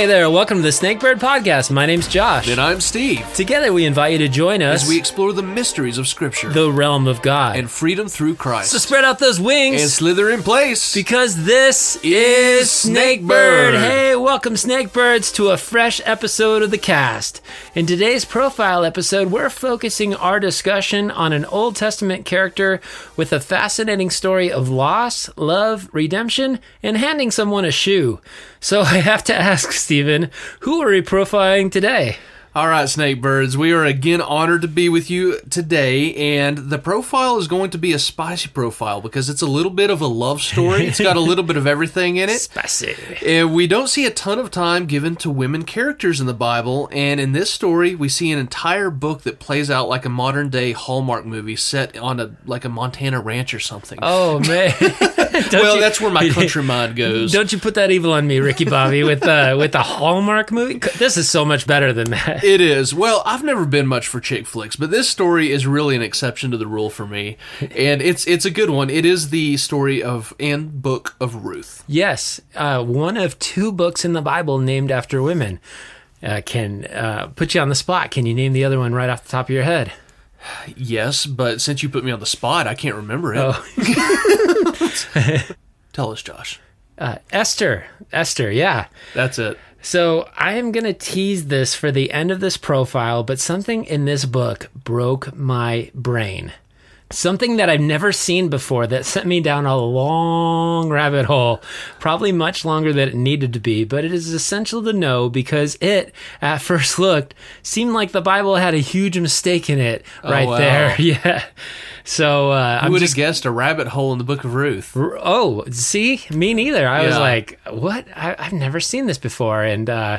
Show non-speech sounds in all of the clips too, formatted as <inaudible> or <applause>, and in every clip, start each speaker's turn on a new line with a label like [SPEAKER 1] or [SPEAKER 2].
[SPEAKER 1] Hey there, welcome to the Snakebird Podcast. My name's Josh.
[SPEAKER 2] And I'm Steve.
[SPEAKER 1] Together we invite you to join us
[SPEAKER 2] As we explore the mysteries of Scripture
[SPEAKER 1] the realm of God.
[SPEAKER 2] and freedom through Christ.
[SPEAKER 1] so spread out those wings
[SPEAKER 2] and slither in place.
[SPEAKER 1] because this
[SPEAKER 2] is
[SPEAKER 1] Snakebird. Hey, welcome Snakebirds to a fresh episode of the cast. In today's profile episode, we're focusing our discussion on an Old Testament character with a fascinating story of loss, love, redemption, and handing someone a shoe. So <laughs> I have to ask, Stephen, who are we profiling today?
[SPEAKER 2] All right, Snakebirds, we are again honored to be with you today, and the profile is going to be a spicy profile because it's a little bit of a love story. It's got a little bit of everything in it.
[SPEAKER 1] Spicy.
[SPEAKER 2] And we don't see a ton of time given to women characters in the Bible, and in this story, we see an entire book that plays out like a modern day Hallmark movie set on a like a Montana ranch or something.
[SPEAKER 1] Oh <laughs> man! <laughs>
[SPEAKER 2] Well,
[SPEAKER 1] you-
[SPEAKER 2] that's where my country <laughs> mind goes.
[SPEAKER 1] Don't you put that evil on me, Ricky Bobby, with uh, with the Hallmark movie? This is so much better than that. <laughs>
[SPEAKER 2] It is. Well, I've never been much for chick flicks, but this story is really an exception to the rule for me, and it's it's a good one. It is the story of and book of Ruth.
[SPEAKER 1] Yes, uh, one of two books in the Bible named after women. Uh, can uh, put you on the spot. Can you name the other one right off the top of your head?
[SPEAKER 2] Yes, but since you put me on the spot, I can't remember it.
[SPEAKER 1] Oh, <laughs>
[SPEAKER 2] Tell us, Josh.
[SPEAKER 1] uh, Esther. Esther. Yeah.
[SPEAKER 2] That's it.
[SPEAKER 1] So I am going to tease this for the end of this profile, but something in this book broke my brain. Something that I've never seen before that sent me down a long rabbit hole, probably much longer than it needed to be, but it is essential to know because it, at <laughs> first looked, seemed like the Bible had a huge mistake in it oh, right
[SPEAKER 2] wow.
[SPEAKER 1] there. <laughs> Yeah. So uh,
[SPEAKER 2] I would
[SPEAKER 1] just
[SPEAKER 2] have guessed a rabbit hole in the book of Ruth.
[SPEAKER 1] Oh, see, me neither. I was like, "What? I, I've never seen this before," and uh,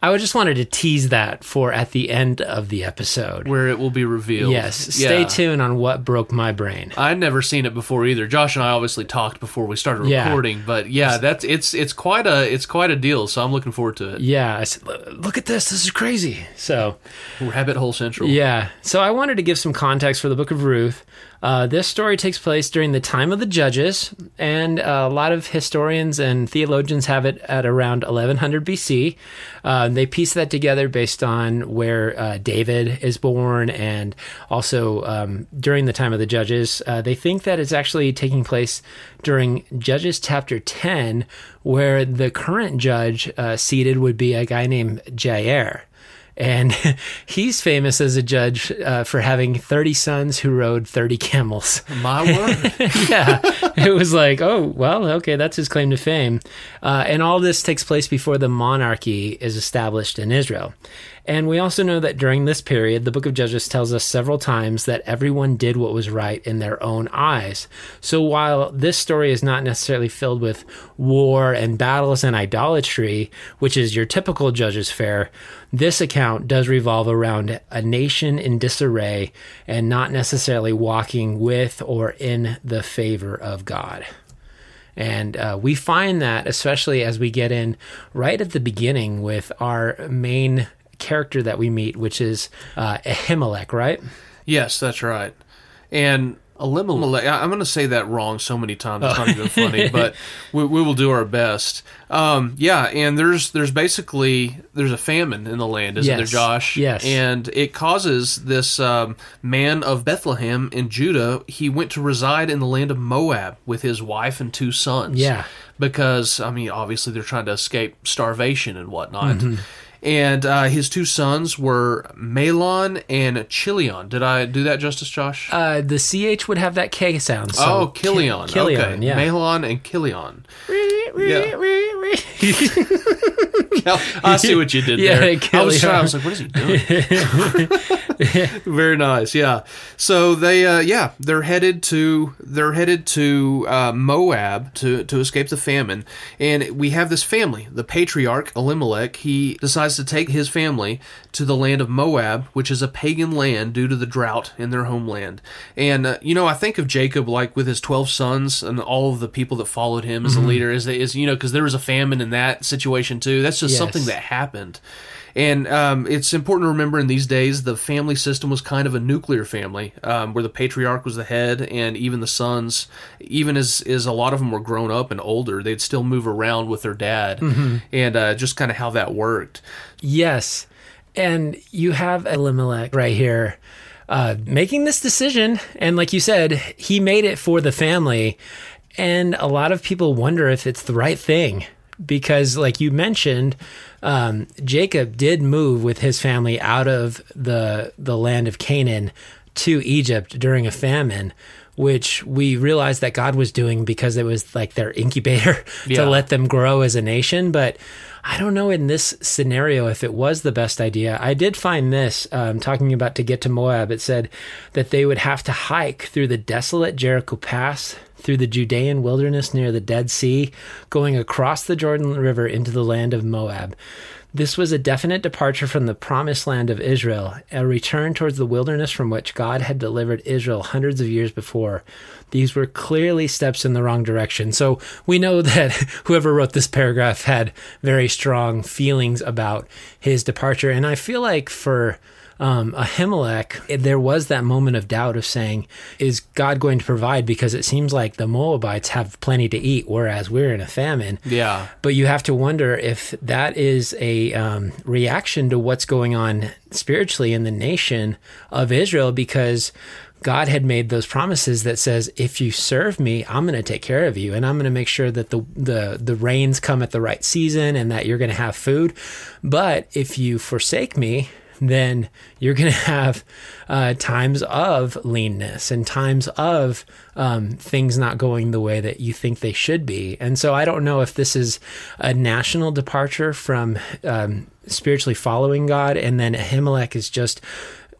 [SPEAKER 1] I just wanted to tease that for at the end of the episode.
[SPEAKER 2] Where it will be revealed.
[SPEAKER 1] yes, stay
[SPEAKER 2] Yeah.
[SPEAKER 1] tuned on what broke my brain.
[SPEAKER 2] I'd never seen it before either. Josh and I obviously talked before we started
[SPEAKER 1] Yeah.
[SPEAKER 2] recording, but yeah, that's it's it's quite a it's quite a deal. So I'm looking forward to it.
[SPEAKER 1] Yeah, I said, "Look- "Look at this! This is crazy." So,
[SPEAKER 2] Rabbit Hole Central.
[SPEAKER 1] yeah. So I wanted to give some context for the Book of Ruth. Uh, this story takes place during the time of the Judges, and uh, a lot of historians and theologians have it at around 1100 BC. Uh, they piece that together based on where uh, David is born, and also um, during the time of the Judges. Uh, they think that it's actually taking place during Judges chapter 10, where the current judge seated would be a guy named Jair. And <laughs> he's famous as a judge uh, for having 30 sons who rode 30 camels.
[SPEAKER 2] My <laughs> word.
[SPEAKER 1] yeah. It was like, oh, well, okay, that's his claim to fame. Uh, and all this takes place before the monarchy is established in Israel. And we also know that during this period, the book of Judges tells us several times that everyone did what was right in their own eyes. So while this story is not necessarily filled with war and battles and idolatry, which is your typical Judges fare, this account does revolve around a nation in disarray and not necessarily walking with or in the favor of God. And uh, we find that, especially as we get in right at the beginning with our main character that we meet, which is uh, Ahimelech, right?
[SPEAKER 2] Yes, that's right. And Elimelech, I'm going to say that wrong so many times. It's not even funny, but <laughs> we, we will do our best. Um, yeah, and there's there's basically there's a famine in the land, isn't there, Josh?
[SPEAKER 1] Yes.
[SPEAKER 2] And it causes this um, man of Bethlehem in Judah. He went to reside in the land of Moab with his wife and two sons.
[SPEAKER 1] Yeah.
[SPEAKER 2] Because I mean, obviously they're trying to escape starvation and whatnot.
[SPEAKER 1] Mm-hmm.
[SPEAKER 2] And uh, his two sons were Melon and Chilion. Did I do that justice, Josh?
[SPEAKER 1] Uh, the CH would have that K sound. So
[SPEAKER 2] oh, Kilion.
[SPEAKER 1] Ki- Kilion,
[SPEAKER 2] okay.
[SPEAKER 1] yeah.
[SPEAKER 2] Malon and Kilion. <laughs> <laughs> Yeah. I see what you did
[SPEAKER 1] Yeah,
[SPEAKER 2] there. I was trying. I was like, what is he doing? <laughs> <laughs> Very nice. Yeah. So they, uh, yeah, they're headed to they're headed to uh, Moab to to escape the famine, and we have this family. The patriarch Elimelech he decides to take his family to the land of Moab, which is a pagan land due to the drought in their homeland. And uh, you know, I think of Jacob like with his twelve sons and all of the people that followed him as a leader. Is is you know because there was a famine in that situation too. That's just
[SPEAKER 1] Yes.
[SPEAKER 2] something that happened. And um, it's important to remember in these days the family system was kind of a nuclear family, um, where the patriarch was the head, and even the sons, even as as a lot of them were grown up and older, they'd still move around with their dad, and uh, just kind of how that worked.
[SPEAKER 1] Yes. And you have Elimelech right here uh, making this decision. And like you said, he made it for the family. And a lot of people wonder if it's the right thing because, like you mentioned, um, Jacob did move with his family out of the the land of Canaan to Egypt during a famine, which we realized that God was doing because it was like their incubator <laughs>
[SPEAKER 2] Yeah.
[SPEAKER 1] to let them grow as a nation. But I don't know in this scenario if it was the best idea. I did find this um, talking about to get to Moab. It said that they would have to hike through the desolate Jericho Pass, through the Judean wilderness near the Dead Sea, going across the Jordan River into the land of Moab. This was a definite departure from the promised land of Israel, a return towards the wilderness from which God had delivered Israel hundreds of years before. These were clearly steps in the wrong direction. So we know <laughs> that whoever wrote this paragraph had very strong feelings about his departure. And I feel like for um, Ahimelech, there was that moment of doubt of saying, is God going to provide? Because it seems like the Moabites have plenty to eat, whereas we're in a famine.
[SPEAKER 2] Yeah.
[SPEAKER 1] But you have to wonder if that is a um, reaction to what's going on spiritually in the nation of Israel, because God had made those promises that says, if you serve me, I'm going to take care of you, and I'm going to make sure that the the the rains come at the right season, and that you're going to have food. But if you forsake me, then you're going <laughs> to have uh, times of leanness and times of um, things not going the way that you think they should be. And so I don't know if this is a national departure from um, spiritually following God, and then Ahimelech is just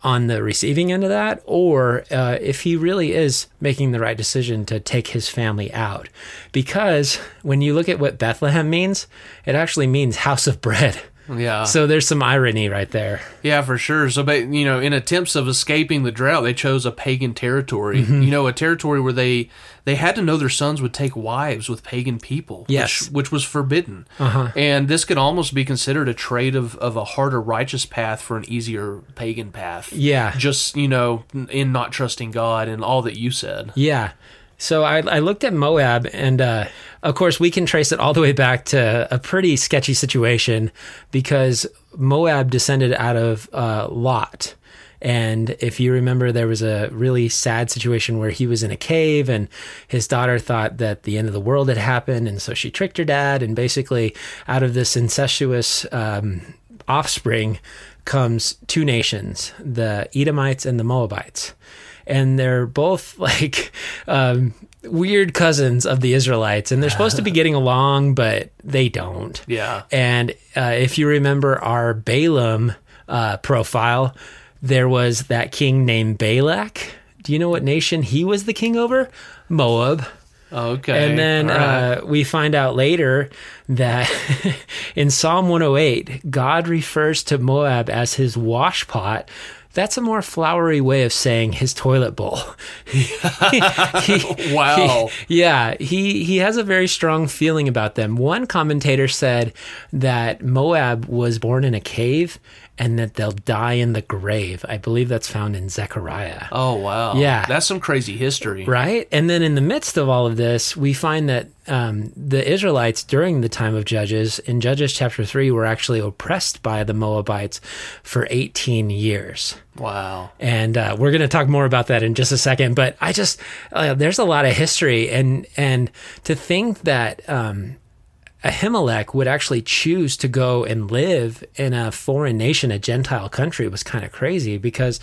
[SPEAKER 1] on the receiving end of that, or uh, if he really is making the right decision to take his family out. Because when you look at what Bethlehem means, it actually means house of bread. <laughs>
[SPEAKER 2] Yeah.
[SPEAKER 1] So there's some irony right there.
[SPEAKER 2] Yeah, for sure. So, but you know, in attempts of escaping the drought, they chose a pagan territory. You know, a territory where they they had to know their sons would take wives with pagan people.
[SPEAKER 1] Yes.
[SPEAKER 2] which, which was forbidden.
[SPEAKER 1] Uh-huh.
[SPEAKER 2] And this could almost be considered a trade of of a harder righteous path for an easier pagan path.
[SPEAKER 1] Yeah.
[SPEAKER 2] just you know, in not trusting God and all that you said.
[SPEAKER 1] Yeah. So I, I looked at Moab, and uh, of course, we can trace it all the way back to a pretty sketchy situation because Moab descended out of uh, Lot. And if you remember, there was a really sad situation where he was in a cave and his daughter thought that the end of the world had happened. And so she tricked her dad. And basically, out of this incestuous um, offspring comes two nations the Edomites and the Moabites and they're both <laughs> like um, weird cousins of the Israelites, and they're supposed to be <laughs> getting along, but they don't.
[SPEAKER 2] Yeah.
[SPEAKER 1] And uh, if you remember our Balaam uh, profile, there was that king named Balak. Do you know what nation he was the king over? Moab.
[SPEAKER 2] Okay.
[SPEAKER 1] And then
[SPEAKER 2] right.
[SPEAKER 1] uh, we find out later that <laughs> in Psalm 108, God refers to Moab as his wash pot. That's a more flowery way of saying his toilet bowl. <laughs> He-
[SPEAKER 2] Wow.
[SPEAKER 1] he- yeah, he he has a very strong feeling about them. One commentator said that Moab was born in a cave and that they'll die in the grave. I believe that's found in Zechariah.
[SPEAKER 2] oh wow.
[SPEAKER 1] Yeah.
[SPEAKER 2] that's some crazy history.
[SPEAKER 1] Right? And then in the midst of all of this, we find that um, the Israelites during the time of Judges, in Judges chapter 3, were actually oppressed by the Moabites for 18 years.
[SPEAKER 2] Wow.
[SPEAKER 1] And uh, we're going to talk more about that in just a second. But I just, uh, there's a lot of history. And, and to think that um, Ahimelech would actually choose to go and live in a foreign nation, a Gentile country, was kind of crazy because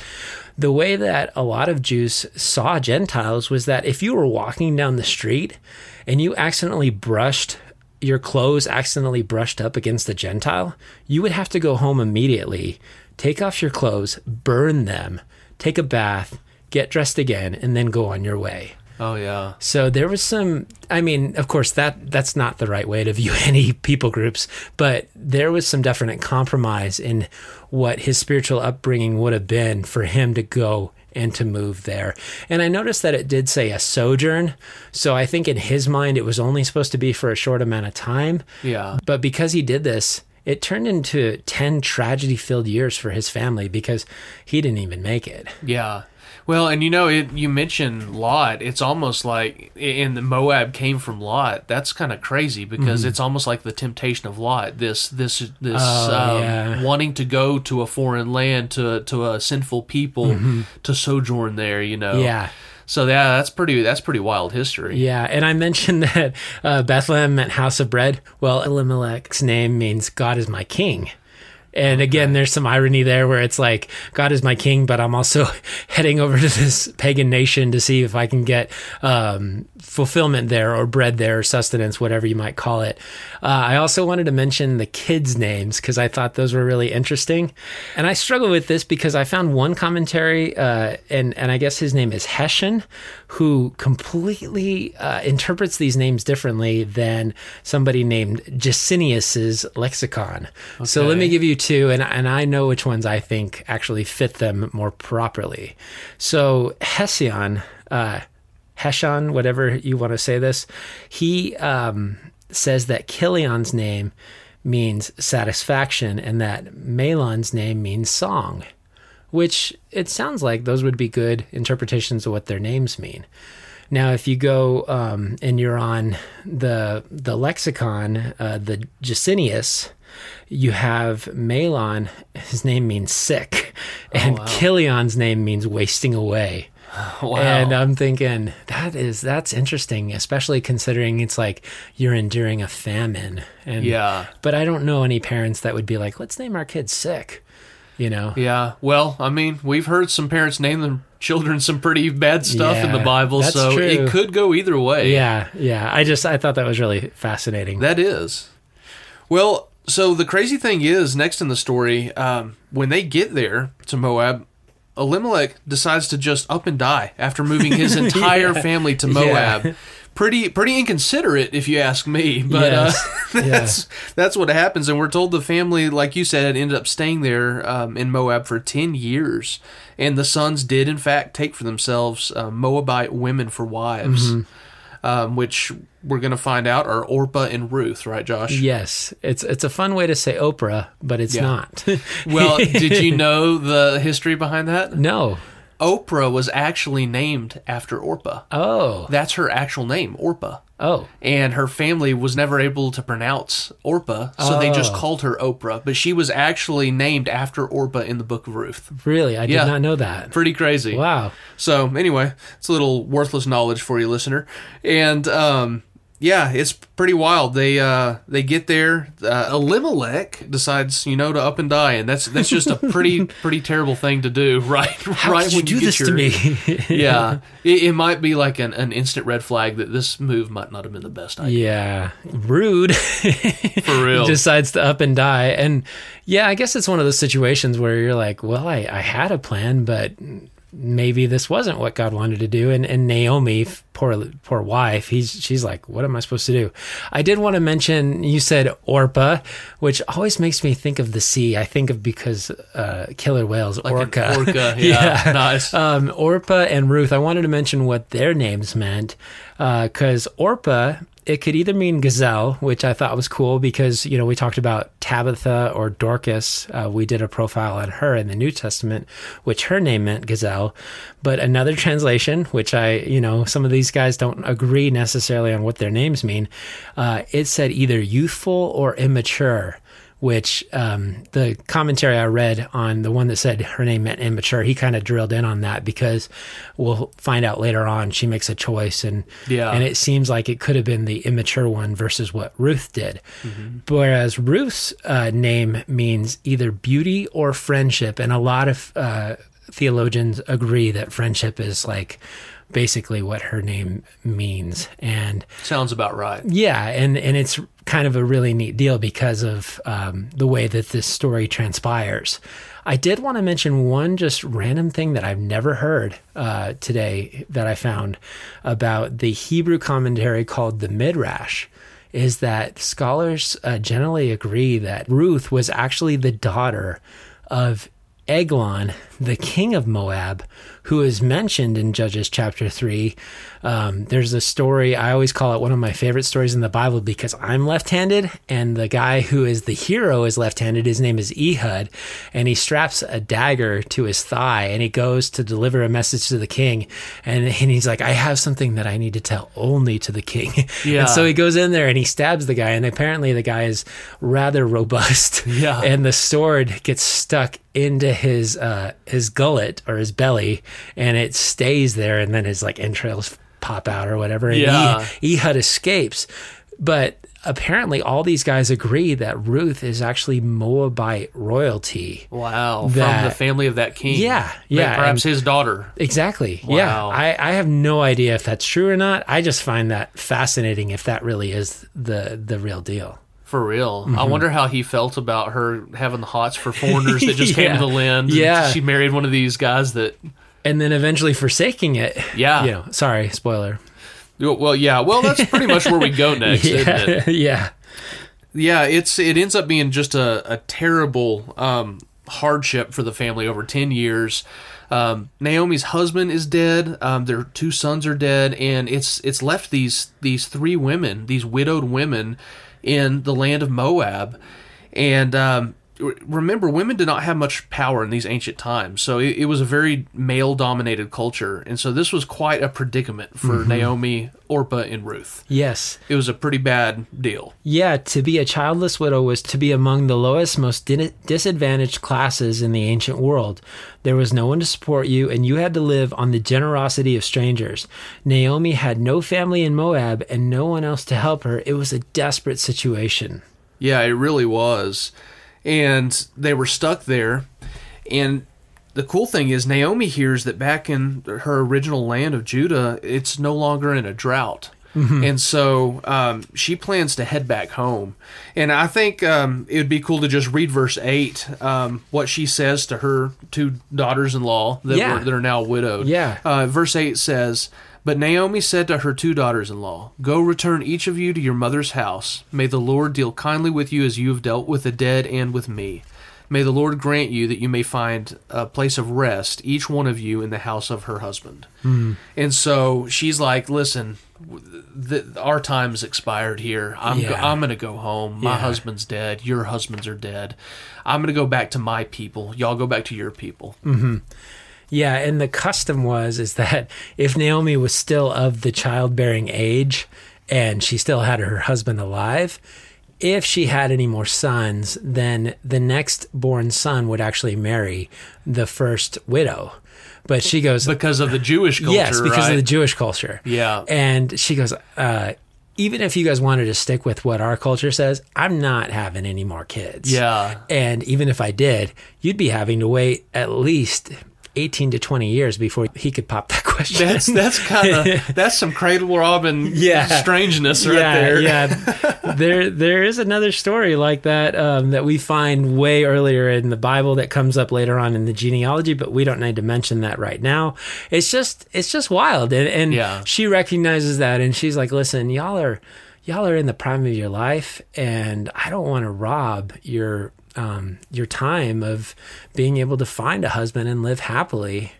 [SPEAKER 1] the way that a lot of Jews saw Gentiles was that if you were walking down the street and you accidentally brushed your clothes accidentally brushed up against a Gentile, you would have to go home immediately, take off your clothes, burn them, take a bath, get dressed again, and then go on your way.
[SPEAKER 2] Oh yeah.
[SPEAKER 1] So there was some I mean, of course that that's not the right way to view <laughs> any people groups, but there was some definite compromise in what his spiritual upbringing would have been for him to go and to move there. And I noticed that it did say a sojourn, so I think in his mind it was only supposed to be for a short amount of time.
[SPEAKER 2] Yeah.
[SPEAKER 1] But because he did this, it turned into 10 tragedy filled years for his family because he didn't even make it.
[SPEAKER 2] Yeah. Well, and you know, it, you mentioned Lot. It's almost like, and the Moab came from Lot. That's kind of crazy because
[SPEAKER 1] Mm-hmm.
[SPEAKER 2] it's almost like the temptation of Lot. This, this, this,
[SPEAKER 1] Oh,
[SPEAKER 2] um,
[SPEAKER 1] yeah.
[SPEAKER 2] wanting to go to a foreign land to to a sinful people to sojourn there. You know.
[SPEAKER 1] Mm-hmm. Yeah.
[SPEAKER 2] So yeah, that's pretty. That's pretty wild history.
[SPEAKER 1] Yeah, and I mentioned <laughs> that uh, Bethlehem meant house of bread. Well, Elimelech's name means God is my king. And again, there's some irony there where it's like, God is my king, but I'm also <laughs> heading over to this pagan nation to see if I can get um, fulfillment there or bread there or sustenance, whatever you might call it. Uh, I also wanted to mention the kids' names because I thought those were really interesting. And I struggle with this because I found one commentary, uh, and, and I guess his name is Hessian, who completely uh, interprets these names differently than somebody named Gesenius's lexicon. So let me give you two, and, and I know which ones I think actually fit them more properly. So Hesion, uh, Heshan, whatever you want to say this, he um, says that Kilion's name means satisfaction and that Malon's name means song, which it sounds like those would be good interpretations of what their names mean. Now, if you go um, and you're on the the lexicon, uh, the Gesenius, you have Malon. His name means sick, and
[SPEAKER 2] wow.
[SPEAKER 1] Kilion's name means wasting away. <laughs>
[SPEAKER 2] Wow.
[SPEAKER 1] And I'm thinking that is that's interesting, especially considering it's like you're enduring a famine. And
[SPEAKER 2] yeah.
[SPEAKER 1] but I don't know any parents that would be like, let's name our kids sick. You know?
[SPEAKER 2] Yeah. Well, I mean, we've heard some parents name their children some pretty bad stuff in the Bible, so
[SPEAKER 1] true.
[SPEAKER 2] it could go either way.
[SPEAKER 1] Yeah, yeah. I just I thought that was really fascinating.
[SPEAKER 2] That is. Well, so the crazy thing is, next in the story, um, when they get there to Moab, Elimelech decides to just up and die after moving his <laughs> entire
[SPEAKER 1] Yeah.
[SPEAKER 2] family to
[SPEAKER 1] Yeah.
[SPEAKER 2] Pretty, pretty inconsiderate, if you ask me. But
[SPEAKER 1] Yes. <laughs>
[SPEAKER 2] uh,
[SPEAKER 1] Yeah.
[SPEAKER 2] that's that's what happens, and we're told the family, like you said, ended up staying there um, in Moab for ten years, and the sons did, in fact, take for themselves uh, Moabite women for wives,
[SPEAKER 1] Mm-hmm.
[SPEAKER 2] um, which we're going to find out are Orpah and Ruth, right, Josh?
[SPEAKER 1] Yes, it's it's a fun way to say Oprah, but it's
[SPEAKER 2] Yeah.
[SPEAKER 1] not. <laughs>
[SPEAKER 2] Well, did you <laughs> know the history behind that?
[SPEAKER 1] no.
[SPEAKER 2] Oprah was actually named after Orpah.
[SPEAKER 1] Oh.
[SPEAKER 2] That's her actual name, Orpah.
[SPEAKER 1] Oh.
[SPEAKER 2] And her family was never able to pronounce Orpah, so they just
[SPEAKER 1] Oh.
[SPEAKER 2] called her Oprah. But she was actually named after Orpah in the Book of Ruth.
[SPEAKER 1] Really? I did not know that.
[SPEAKER 2] Pretty crazy.
[SPEAKER 1] Wow.
[SPEAKER 2] So anyway, it's a little worthless knowledge for you, listener. And um, yeah, it's pretty wild. They uh, they get there. Uh, Elimelech decides, you know, to up and die, and that's that's just a pretty <laughs> pretty terrible thing to do. <laughs> Right,
[SPEAKER 1] How
[SPEAKER 2] right
[SPEAKER 1] could you do this to me? <laughs>
[SPEAKER 2] yeah, it, it might be like an, an instant red flag that this move might not have been the best idea.
[SPEAKER 1] Yeah, rude.
[SPEAKER 2] For real.
[SPEAKER 1] Decides to up and die. And yeah, I guess it's one of those situations where you're like, well, I, I had a plan, but maybe this wasn't what God wanted to do. And, and Naomi, poor poor wife, he's she's like, what am I supposed to do? I did want to mention you said Orpa, which always makes me think of the sea. I think of because uh, killer whales,
[SPEAKER 2] Like
[SPEAKER 1] orca.
[SPEAKER 2] orca, <laughs> yeah, nice.
[SPEAKER 1] Um, Orpah and Ruth, I wanted to mention what their names meant because Orpah, it could either mean gazelle, which I thought was cool because, you know, we talked about Tabitha or Dorcas. Uh, we did a profile on her in the New Testament, which her name meant gazelle. But another translation, which I, you know, some of these guys don't agree necessarily on what their names mean, uh, it said either youthful or immature which um, the commentary I read on the one that said her name meant immature, he kind of drilled in on that because we'll find out later on she makes a choice and
[SPEAKER 2] Yeah.
[SPEAKER 1] and it seems like it could have been the immature one versus what Ruth did. Whereas Ruth's uh, name means either beauty or friendship, and a lot of uh, theologians agree that friendship is like basically what her name means and
[SPEAKER 2] Sounds about right.
[SPEAKER 1] yeah, and and it's kind of a really neat deal because of um, the way that this story transpires. I did want to mention one just random thing that I've never heard uh, today that I found about the Hebrew commentary called the Midrash. Is that scholars uh, generally agree that Ruth was actually the daughter of Eglon, the king of Moab, who is mentioned in Judges chapter 3 Um, there's a story, I always call it one of my favorite stories in the Bible because I'm left handed, and the guy who is the hero is left handed. His name is Ehud, and he straps a dagger to his thigh and he goes to deliver a message to the king. And, and he's like, I have something that I need to tell only to the king.
[SPEAKER 2] Yeah. <laughs>
[SPEAKER 1] And so he goes in there and he stabs the guy, and apparently the guy is rather robust.
[SPEAKER 2] Yeah. <laughs>
[SPEAKER 1] And the sword gets stuck into his uh, his gullet or his belly, and it stays there, and then his like entrails pop out or whatever. And
[SPEAKER 2] Yeah.
[SPEAKER 1] Ehud escapes, but apparently all these guys agree that Ruth is actually Moabite royalty.
[SPEAKER 2] Wow.
[SPEAKER 1] That-
[SPEAKER 2] From the family of that king.
[SPEAKER 1] Yeah, yeah,
[SPEAKER 2] Perhaps his daughter.
[SPEAKER 1] Exactly. Yeah. I, I have no idea if that's true or not. I just find that fascinating if that really is the the real deal.
[SPEAKER 2] For real. I
[SPEAKER 1] Mm-hmm.
[SPEAKER 2] wonder how he felt about her having the hots for foreigners that just <laughs> came to the land.
[SPEAKER 1] Yeah.
[SPEAKER 2] She married one of these guys that.
[SPEAKER 1] And then eventually forsaking it.
[SPEAKER 2] Yeah.
[SPEAKER 1] You know, sorry, spoiler.
[SPEAKER 2] Well, yeah. Well, that's pretty much where we go <laughs> next, isn't it?
[SPEAKER 1] Yeah. <laughs> yeah.
[SPEAKER 2] Yeah, it's it ends up being just a, a terrible um, hardship for the family over ten years. Um, Naomi's husband is dead. Um, their two sons are dead, and it's it's left these these three women, these widowed women, in the land of Moab. And um, remember, women did not have much power in these ancient times, so it, it was a very male dominated culture, and so this was quite a predicament for mm-hmm. Naomi, Orpah, and Ruth.
[SPEAKER 1] Yes.
[SPEAKER 2] It was a pretty bad deal.
[SPEAKER 1] Yeah, to be a childless widow was to be among the lowest, most di- disadvantaged classes in the ancient world. There was no one to support you, and you had to live on the generosity of strangers. Naomi had no family in Moab and no one else to help her. It was a desperate situation.
[SPEAKER 2] Yeah, it really was. And they were stuck there. And the cool thing is, Naomi hears that back in her original land of Judah, it's no longer in a drought. And so um, she plans to head back home. And I think um, it would be cool to just read verse 8, um, what she says to her two daughters in law that,
[SPEAKER 1] Yeah.
[SPEAKER 2] were, that are now widowed.
[SPEAKER 1] Yeah.
[SPEAKER 2] Uh, verse 8 says, But Naomi said to her two daughters in law, Go return each of you to your mother's house. May the Lord deal kindly with you as you have dealt with the dead and with me. May the Lord grant you that you may find a place of rest, each one of you, in the house of her husband. Hmm. And so she's like, Listen, th- our time's expired here. I'm, go- I'm going to go home. My
[SPEAKER 1] Yeah.
[SPEAKER 2] husband's dead. Your husbands are dead. I'm going to go back to my people. Y'all go back to your people. Mm-hmm.
[SPEAKER 1] Yeah, and the custom was is that <laughs> if Naomi was still of the childbearing age and she still had her husband alive, if she had any more sons, then the next born son would actually marry the first widow. But she goes,
[SPEAKER 2] Because of the Jewish culture,
[SPEAKER 1] yes, because
[SPEAKER 2] right?
[SPEAKER 1] of the Jewish culture.
[SPEAKER 2] Yeah.
[SPEAKER 1] And she goes, uh, even if you guys wanted to stick with what our culture says, I'm not having any more kids.
[SPEAKER 2] Yeah.
[SPEAKER 1] And even if I did, you'd be having to wait at least 18 to 20 years before he could pop that <laughs> question.
[SPEAKER 2] That's that's kind of that's some cradle robin <laughs>
[SPEAKER 1] Yeah.
[SPEAKER 2] strangeness right
[SPEAKER 1] yeah,
[SPEAKER 2] there.
[SPEAKER 1] yeah. <laughs> there, there is another story like that um, that we find way earlier in the Bible that comes up later on in the genealogy, but we don't need to mention that right now. It's just, it's just wild, and, and
[SPEAKER 2] Yeah.
[SPEAKER 1] she recognizes that, and she's like, "Listen, y'all are, y'all are in the prime of your life, and I don't want to rob your." Um, your time of being able to find a husband and live happily.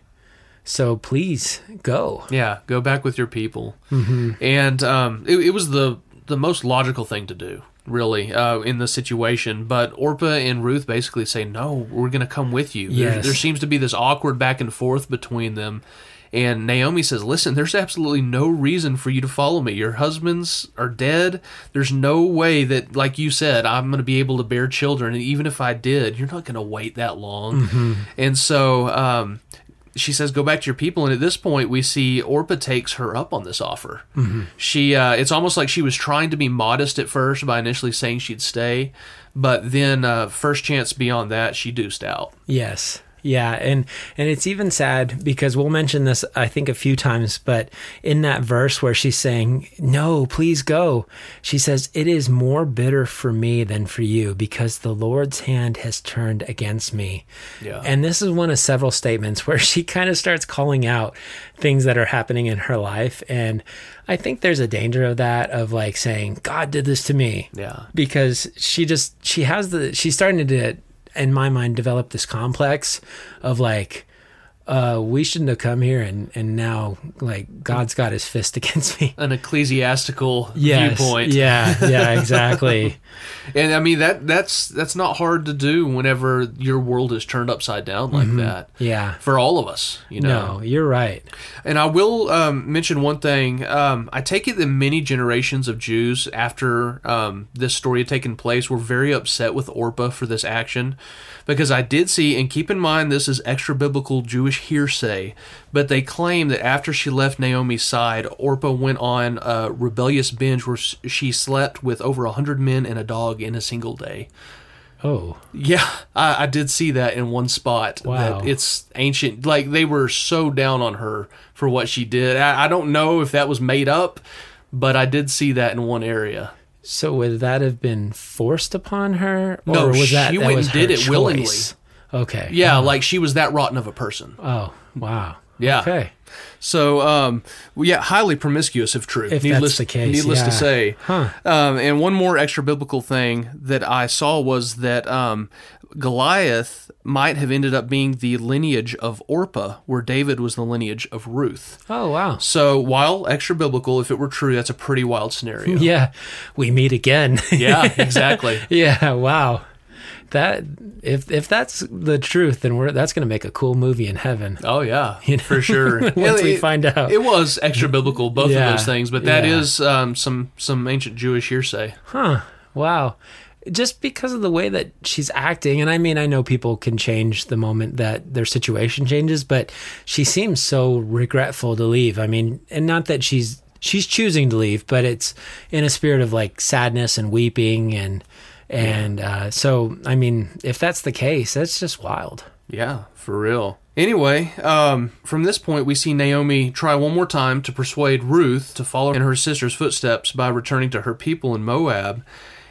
[SPEAKER 1] So please go.
[SPEAKER 2] Yeah, go back with your people. Mm-hmm. And um, it, it was the the most logical thing to do, really, uh, in the situation. But Orpah and Ruth basically say, "No, we're going to come with you." There, there seems to be this awkward back and forth between them. And Naomi says, "Listen, there's absolutely no reason for you to follow me. Your husbands are dead. There's no way that, like you said, I'm going to be able to bear children. And even if I did, you're not going to wait that long." And so um, she says, "Go back to your people." And at this point, we see Orpah takes her up on this offer. She, uh, it's almost like she was trying to be modest at first by initially saying she'd stay, but then uh, first chance beyond that, she deuced out.
[SPEAKER 1] Yes. Yeah, and and it's even sad because we'll mention this I think a few times, but in that verse where she's saying, "No, please go." She says, "It is more bitter for me than for you because the Lord's hand has turned against me."
[SPEAKER 2] Yeah.
[SPEAKER 1] And this is one of several statements <laughs> where she kind of starts calling out things that are happening in her life and I think there's a danger of that of like saying, "God did this to me."
[SPEAKER 2] Yeah.
[SPEAKER 1] because she just she has the she's starting to in my mind develop this complex of like uh, we shouldn't have come here, and and now like God's got His fist <laughs> against me.
[SPEAKER 2] An ecclesiastical
[SPEAKER 1] Yes,
[SPEAKER 2] viewpoint.
[SPEAKER 1] Yeah, yeah, exactly. <laughs>
[SPEAKER 2] And I mean that that's that's not hard to do whenever your world is turned upside down like that.
[SPEAKER 1] yeah.
[SPEAKER 2] For all of us, you know.
[SPEAKER 1] Mm-hmm. No, you're right.
[SPEAKER 2] And I will um, mention one thing. Um, I take it that many generations of Jews after um, this story had taken place were very upset with Orpah for this action. Because I did see, and keep in mind this is extra biblical Jewish hearsay, but they claim that after she left Naomi's side, Orpah went on a rebellious binge where she slept with over a hundred men and a dog in a single day.
[SPEAKER 1] Oh,
[SPEAKER 2] Yeah, I, I did see that in one spot.
[SPEAKER 1] Wow.
[SPEAKER 2] That it's ancient. Like they were so down on her for what she did. I, I don't know if that was made up, but I did see that in one area.
[SPEAKER 1] so would that have been forced upon her, or
[SPEAKER 2] No,
[SPEAKER 1] was
[SPEAKER 2] she
[SPEAKER 1] that that
[SPEAKER 2] went and did it willingly.
[SPEAKER 1] Okay.
[SPEAKER 2] Yeah, like she was that rotten of a person.
[SPEAKER 1] Oh, wow.
[SPEAKER 2] Yeah.
[SPEAKER 1] Okay.
[SPEAKER 2] So, um, yeah, highly promiscuous if true.
[SPEAKER 1] If
[SPEAKER 2] needless,
[SPEAKER 1] that's the case,
[SPEAKER 2] needless
[SPEAKER 1] yeah.
[SPEAKER 2] to say.
[SPEAKER 1] Huh.
[SPEAKER 2] Um, and one more extra biblical thing that I saw was that um, Goliath might have ended up being the lineage of Orpah, where David was the lineage of Ruth.
[SPEAKER 1] Oh, wow.
[SPEAKER 2] So, while extra biblical, if it were true, that's a pretty wild scenario. <laughs>
[SPEAKER 1] Yeah, we meet again.
[SPEAKER 2] yeah, <laughs> exactly.
[SPEAKER 1] yeah. Wow. That if if that's the truth, then we're that's going to make a cool movie in heaven.
[SPEAKER 2] Oh yeah, <laughs>
[SPEAKER 1] You know,
[SPEAKER 2] for sure. <laughs>
[SPEAKER 1] once
[SPEAKER 2] Yeah,
[SPEAKER 1] we
[SPEAKER 2] it-
[SPEAKER 1] find out.
[SPEAKER 2] it was extra biblical, both
[SPEAKER 1] Yeah,
[SPEAKER 2] of those things. But that
[SPEAKER 1] yeah.
[SPEAKER 2] is um, some some ancient Jewish hearsay.
[SPEAKER 1] Huh. Wow. Just because of the way that she's acting, and I mean, I know people can change the moment that their situation changes, but she seems so regretful to leave. I mean, and not that she's she's choosing to leave, but it's in a spirit of like sadness and weeping, and and uh, so I mean, if that's the case, that's just wild.
[SPEAKER 2] Yeah, for real. Anyway, um, from this point, we see Naomi try one more time to persuade Ruth to follow in her sister's footsteps by returning to her people in Moab.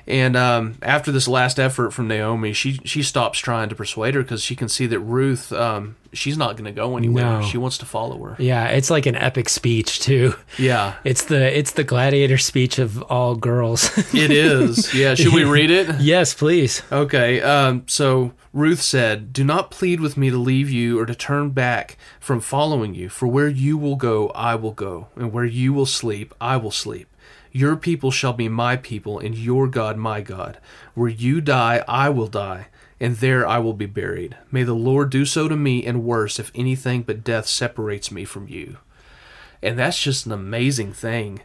[SPEAKER 2] And um, after this last effort from Naomi, she she stops trying to persuade her because she can see that Ruth, um, she's not going to go anywhere.
[SPEAKER 1] No.
[SPEAKER 2] She wants to follow her.
[SPEAKER 1] Yeah, it's like an epic speech too.
[SPEAKER 2] Yeah,
[SPEAKER 1] It's the it's the gladiator speech of all girls. <laughs>
[SPEAKER 2] it is. Yeah, should we read it? <laughs>
[SPEAKER 1] yes, please.
[SPEAKER 2] Okay, um, so Ruth said, Do not plead with me to leave you or to turn back from following you, for where you will go, I will go, and where you will sleep, I will sleep. Your people shall be my people, and your God my God. Where you die, I will die, and there I will be buried. May the Lord do so to me, and worse, if anything but death separates me from you. And that's just an amazing thing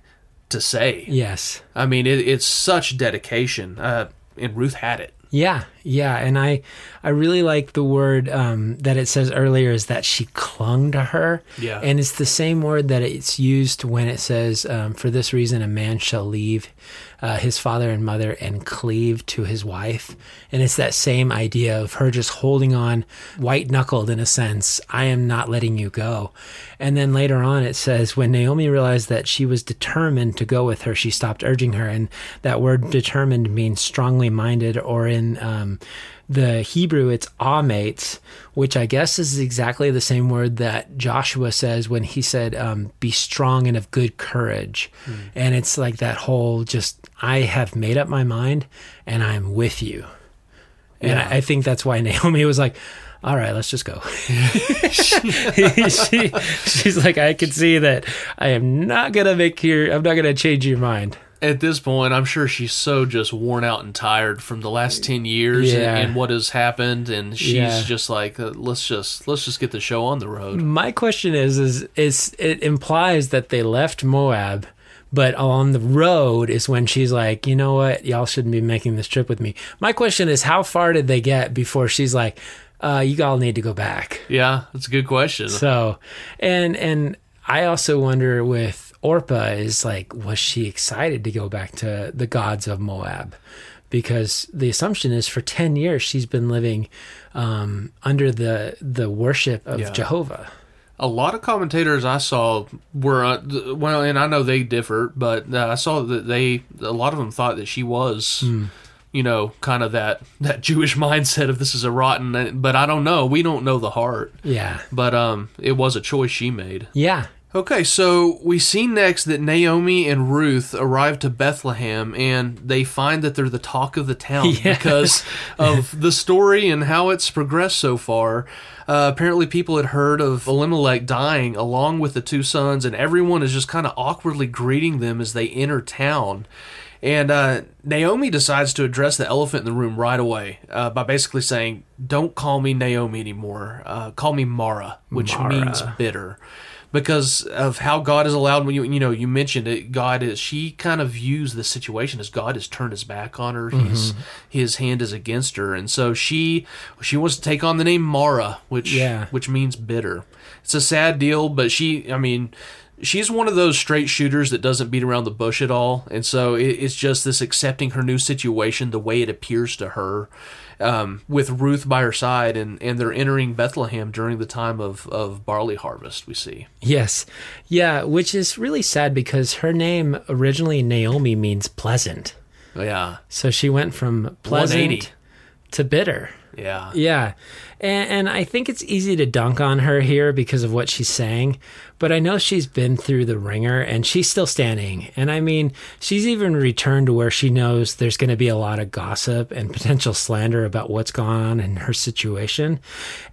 [SPEAKER 2] to say.
[SPEAKER 1] Yes.
[SPEAKER 2] I mean, it, it's such dedication, uh, and Ruth had it.
[SPEAKER 1] Yeah, yeah, and I, I really like the word um, that it says earlier is that she clung to her.
[SPEAKER 2] Yeah.
[SPEAKER 1] and it's the same word that it's used when it says, um, "For this reason, a man shall leave uh, his father and mother and cleave to his wife." And it's that same idea of her just holding on, white knuckled in a sense. I am not letting you go. And then later on, it says, when Naomi realized that she was determined to go with her, she stopped urging her. And that word determined means strongly minded, or in um, the Hebrew, it's amats, which I guess is exactly the same word that Joshua says when he said, um, be strong and of good courage. And it's like that whole just, I have made up my mind and I'm with you. And
[SPEAKER 2] Yeah.
[SPEAKER 1] I, I think that's why <laughs> Naomi was like, all right, let's just go. <laughs> <laughs> she, she's like, I can see that I am not going to make your, I'm not going to change your mind.
[SPEAKER 2] At this point, I'm sure she's so just worn out and tired from the last ten years
[SPEAKER 1] Yeah.
[SPEAKER 2] and, and what has happened, and she's
[SPEAKER 1] Yeah.
[SPEAKER 2] just like, uh, let's just let's just get the show on the road.
[SPEAKER 1] My question is, is, is it implies that they left Moab, but on the road is when she's like, you know what, y'all shouldn't be making this trip with me. My question is, how far did they get before she's like, uh, you all need to go back?
[SPEAKER 2] Yeah, that's a good question.
[SPEAKER 1] So, and and I also wonder with Orpah is like, was she excited to go back to the gods of Moab? Because the assumption is for ten years she's been living um, under the the worship of
[SPEAKER 2] Yeah.
[SPEAKER 1] Jehovah.
[SPEAKER 2] A lot of commentators I saw were uh, well, and I know they differ, but uh, I saw that they a lot of them thought that she was.
[SPEAKER 1] Hmm.
[SPEAKER 2] You know, kind of that that Jewish <laughs> mindset of this is a rotten, but I don't know. We don't know the heart,
[SPEAKER 1] Yeah,
[SPEAKER 2] but um, it was a choice she made.
[SPEAKER 1] yeah.
[SPEAKER 2] Okay, so we see next that Naomi and Ruth arrive to Bethlehem and they find that they're the talk of the town <laughs> because of the story and how it's progressed so far. Uh, apparently, people had heard of Elimelech dying along with the two sons, and everyone is just kind of awkwardly greeting them as they enter town. And uh, Naomi decides to address the elephant in the room right away uh, by basically saying, Don't call me Naomi anymore. Uh, call me Mara, which
[SPEAKER 1] Mara.
[SPEAKER 2] means bitter. Because of how God has allowed, when you you know you mentioned it, God is she kind of views the situation as God has turned his back on her,
[SPEAKER 1] Mm-hmm.
[SPEAKER 2] his hand is against her, and so she she wants to take on the name Mara, which
[SPEAKER 1] Yeah.
[SPEAKER 2] which means bitter. It's a sad deal, but she, I mean, she's one of those straight shooters that doesn't beat around the bush at all. And so it, it's just this accepting her new situation the way it appears to her, um, with Ruth by her side, and, and they're entering Bethlehem during the time of, of barley harvest, we see.
[SPEAKER 1] Yes. Yeah, which is really sad because her name originally Naomi means pleasant.
[SPEAKER 2] Yeah.
[SPEAKER 1] So she went from pleasant to bitter.
[SPEAKER 2] Yeah.
[SPEAKER 1] Yeah. And, and I think it's easy to dunk on her here because of what she's saying, but I know she's been through the ringer and she's still standing. And I mean, she's even returned to where she knows there's going to be a lot of gossip and potential slander about what's gone on in her situation.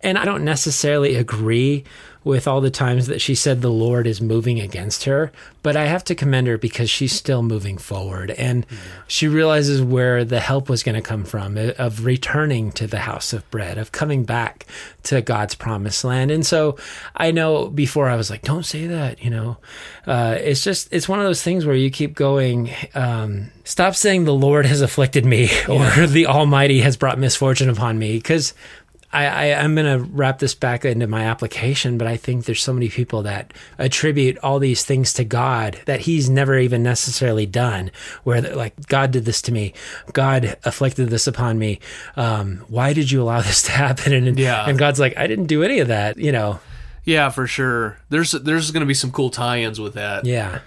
[SPEAKER 1] And I don't necessarily agree with all the times that she said the Lord is moving against her, but I have to commend her because she's still moving forward and she realizes where the help was going to come from uh, of returning to the house of bread, of coming back to God's promised land. And so I know before I was like, don't say that, you know. Uh, it's just, it's one of those things where you keep going, um, stop saying the Lord has afflicted me <laughs> or the Almighty has brought misfortune upon me because I, I, I'm going to wrap this back into my application, but I think there's so many people that attribute all these things to God that He's never even necessarily done. Where like God did this to me, God afflicted this upon me. Um, why did you allow <laughs> this to happen? And
[SPEAKER 2] Yeah.
[SPEAKER 1] and God's like, I didn't do any of that. You know?
[SPEAKER 2] Yeah, for sure. There's there's going to be some cool tie-ins with that.
[SPEAKER 1] Yeah.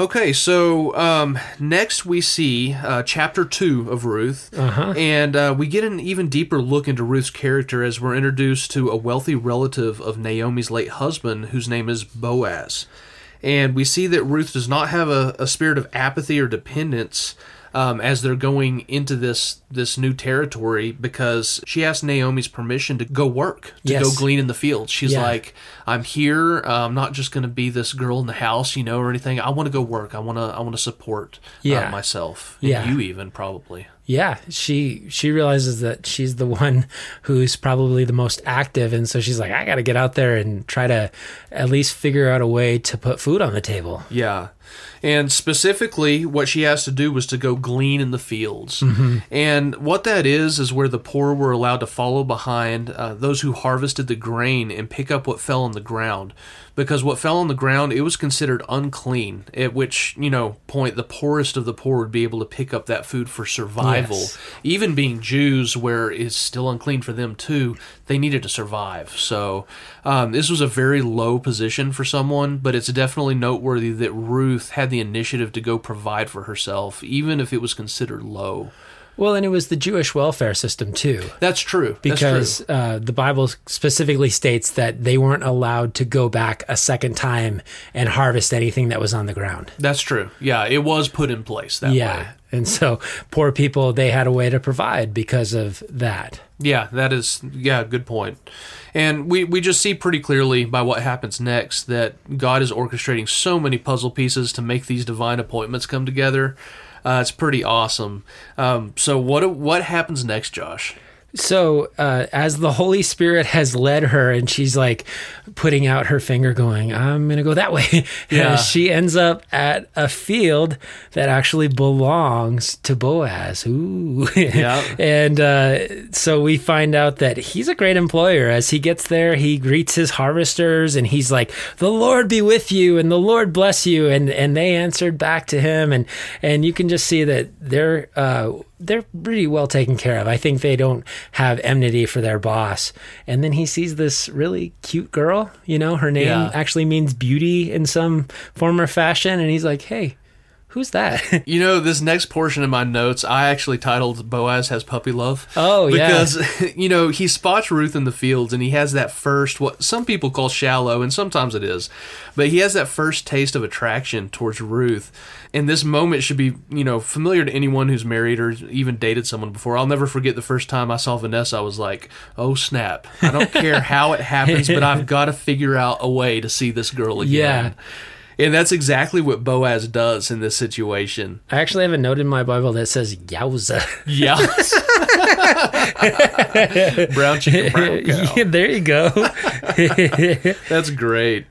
[SPEAKER 2] Okay, so um, next we see uh, chapter two of Ruth,
[SPEAKER 1] Uh-huh.
[SPEAKER 2] and uh, we get an even deeper look into Ruth's character as we're introduced to a wealthy relative of Naomi's late husband, whose name is Boaz. And we see that Ruth does not have a, a spirit of apathy or dependence um, as they're going into this this new territory because she asked Naomi's permission to go work, to
[SPEAKER 1] Yes.
[SPEAKER 2] go glean in the fields. She's
[SPEAKER 1] Yeah.
[SPEAKER 2] like, I'm here. uh, I'm not just going to be this girl in the house, you know, or anything. I want to go work. I want to. I want to support
[SPEAKER 1] Yeah.
[SPEAKER 2] uh, myself. And
[SPEAKER 1] Yeah.
[SPEAKER 2] you even probably.
[SPEAKER 1] Yeah, she she realizes that she's the one who's probably the most active, and so she's like, I got to get out there and try to at least figure out a way to put food on the table.
[SPEAKER 2] Yeah. And specifically, what she has to do was to go glean in the fields. And what that is, is where the poor were allowed to follow behind uh, those who harvested the grain and pick up what fell on the ground. Because what fell on the ground, it was considered unclean, at which, you know, point the poorest of the poor would be able to pick up that food for survival.
[SPEAKER 1] Yes.
[SPEAKER 2] Even being Jews, where it's still unclean for them too, they needed to survive. So um, this was a very low position for someone, but it's definitely noteworthy that Ruth had the initiative to go provide for herself, even if it was considered low.
[SPEAKER 1] Well, and it was the Jewish welfare system too.
[SPEAKER 2] That's true. That's
[SPEAKER 1] Because
[SPEAKER 2] true.
[SPEAKER 1] uh, the Bible specifically states that they weren't allowed to go back a second time and harvest anything that was on the ground.
[SPEAKER 2] That's true. Yeah, it was put in place that way.
[SPEAKER 1] yeah.
[SPEAKER 2] way.
[SPEAKER 1] And so poor people, they had a way to provide because of that.
[SPEAKER 2] Yeah, that is yeah, good point. And we we just see pretty clearly by what happens next that God is orchestrating so many puzzle pieces to make these divine appointments come together. Uh, it's pretty awesome. Um, so what what happens next, Josh?
[SPEAKER 1] So, uh, as the Holy Spirit has led her, and she's like putting out her finger, going, I'm going to go that way. <laughs>
[SPEAKER 2] Yeah.
[SPEAKER 1] she ends up at a field that actually belongs to Boaz. Ooh.
[SPEAKER 2] Yeah. <laughs>
[SPEAKER 1] and uh, so we find out that he's a great employer. As he gets there, he greets his harvesters and he's like, The Lord be with you and the Lord bless you. And, and they answered back to him. And, and you can just see that they're, uh, they're pretty well taken care of. I think they don't have enmity for their boss. And then he sees this really cute girl, you know, her name
[SPEAKER 2] Yeah.
[SPEAKER 1] actually means beauty in some form or fashion. And he's like, Hey, Who's that? <laughs>
[SPEAKER 2] You know, this next portion of my notes, I actually titled Boaz has puppy love.
[SPEAKER 1] Oh, yeah.
[SPEAKER 2] Because, <laughs> you know, he spots Ruth in the fields and he has that first, what some people call shallow, and sometimes it is, but he has that first taste of attraction towards Ruth. And this moment should be, you know, familiar to anyone who's married or even dated someone before. I'll never forget the first time I saw Vanessa, I was like, oh, snap. I don't care <laughs> how it happens, but I've got to figure out a way to see this girl again.
[SPEAKER 1] Yeah.
[SPEAKER 2] And that's exactly what Boaz does in this situation.
[SPEAKER 1] I actually have a note in my Bible that says "Yowza."
[SPEAKER 2] Yeah. <laughs> brown chicken, brown <laughs> cow.
[SPEAKER 1] Yeah, there you go. <laughs>
[SPEAKER 2] That's great.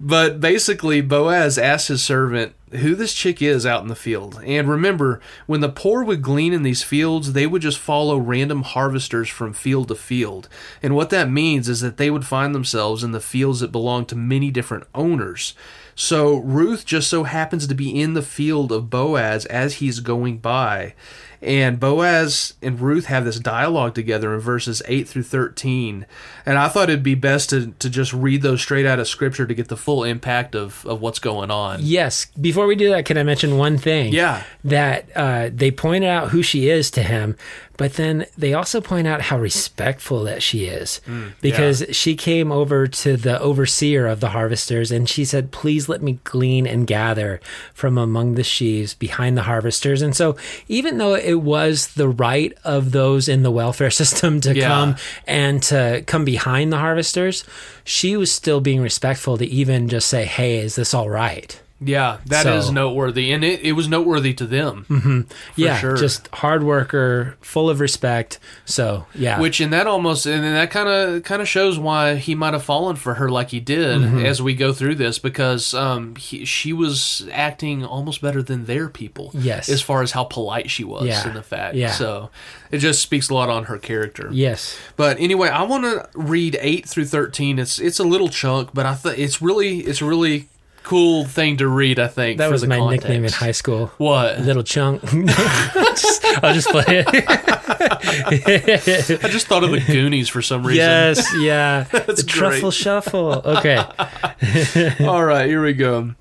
[SPEAKER 2] But basically, Boaz asks his servant who this chick is out in the field. And remember, when the poor would glean in these fields, they would just follow random harvesters from field to field. And what that means is that they would find themselves in the fields that belong to many different owners. So Ruth just so happens to be in the field of Boaz as he's going by. And Boaz and Ruth have this dialogue together in verses 8 through 13. And I thought it'd be best to, to just read those straight out of scripture to get the full impact of, of what's going on.
[SPEAKER 1] yes. Before we do that, can I mention one thing?
[SPEAKER 2] Yeah.
[SPEAKER 1] That uh, they pointed out who she is to him, but then they also point out how respectful that she is mm, because she came over to the overseer of the harvesters and she said, Please let me glean and gather from among the sheaves behind the harvesters. And so, even though it was the right of those in the welfare <laughs> system to
[SPEAKER 2] Yeah.
[SPEAKER 1] come and to come behind the harvesters, she was still being respectful to even just say, Hey, is this all right?
[SPEAKER 2] Yeah, that is
[SPEAKER 1] So-
[SPEAKER 2] noteworthy. And it, it was noteworthy to them.
[SPEAKER 1] yeah,
[SPEAKER 2] sure.
[SPEAKER 1] just hard worker, full of respect. So yeah,
[SPEAKER 2] Which and that almost and that kind of kind of shows why he might have fallen for her like he did
[SPEAKER 1] Mm-hmm.
[SPEAKER 2] as we go through this because um he, she was acting almost better than their people.
[SPEAKER 1] Yes.
[SPEAKER 2] as far as how polite she was
[SPEAKER 1] Yeah.
[SPEAKER 2] in the fact.
[SPEAKER 1] Yeah.
[SPEAKER 2] so it just speaks a lot on her character.
[SPEAKER 1] yes,
[SPEAKER 2] But anyway, I want to read eight through thirteen. It's it's a little chunk, but I think it's really it's really cool thing to read. I think
[SPEAKER 1] that was my
[SPEAKER 2] context.
[SPEAKER 1] nickname in high school.
[SPEAKER 2] What
[SPEAKER 1] Little chunk. Just- <laughs> I'll just play it. <laughs>
[SPEAKER 2] I just thought of the Goonies for some reason.
[SPEAKER 1] yes, <laughs> yeah. the
[SPEAKER 2] great.
[SPEAKER 1] truffle shuffle. Okay.
[SPEAKER 2] All right, here we go.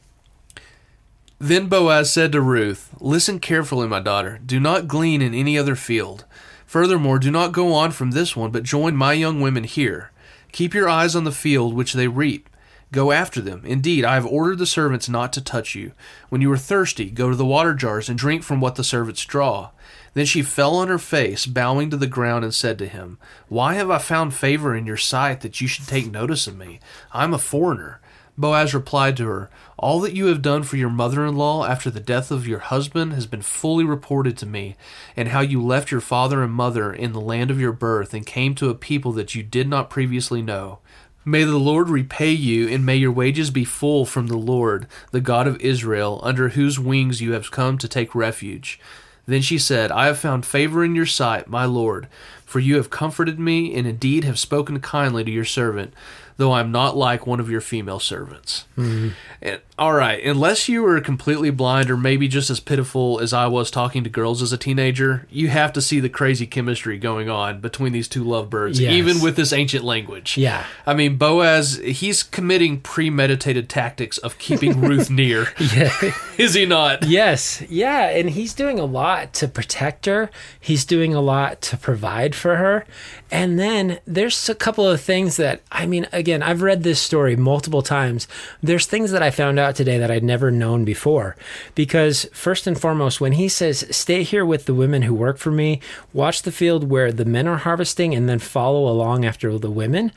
[SPEAKER 2] Then Boaz said to Ruth, Listen carefully, my daughter. Do not glean in any other field. Furthermore, do not go on from this one, but join my young women here. Keep your eyes on the field which they reap. Go after them. Indeed, I have ordered the servants not to touch you. When you are thirsty, go to the water jars and drink from what the servants draw. Then she fell on her face, bowing to the ground, and said to him, Why have I found favor in your sight that you should take notice of me? I am a foreigner. Boaz replied to her, All that you have done for your mother in law after the death of your husband has been fully reported to me, and how you left your father and mother in the land of your birth and came to a people that you did not previously know. May the Lord repay you, and may your wages be full from the Lord, the God of Israel, under whose wings you have come to take refuge. Then she said, I have found favor in your sight, my Lord, for you have comforted me, and indeed have spoken kindly to your servant, though I am not like one of your female servants. Mm-hmm. And, all right, unless you were completely blind or maybe just as pitiful as I was talking to girls as a teenager, you have to see the crazy chemistry going on between these two lovebirds,
[SPEAKER 1] Yes.
[SPEAKER 2] even with this ancient language.
[SPEAKER 1] Yeah.
[SPEAKER 2] I mean, Boaz, he's committing premeditated tactics of keeping Ruth <laughs> near.
[SPEAKER 1] Yeah. <laughs>
[SPEAKER 2] Is he not?
[SPEAKER 1] Yes, yeah, and he's doing a lot to protect her. He's doing a lot to provide for her. And then there's a couple of things that I mean, again, I've read this story multiple times. There's things that I found out today that I'd never known before. Because first and foremost, when he says, "Stay here with the women who work for me, watch the field where the men are harvesting and then follow along after the women."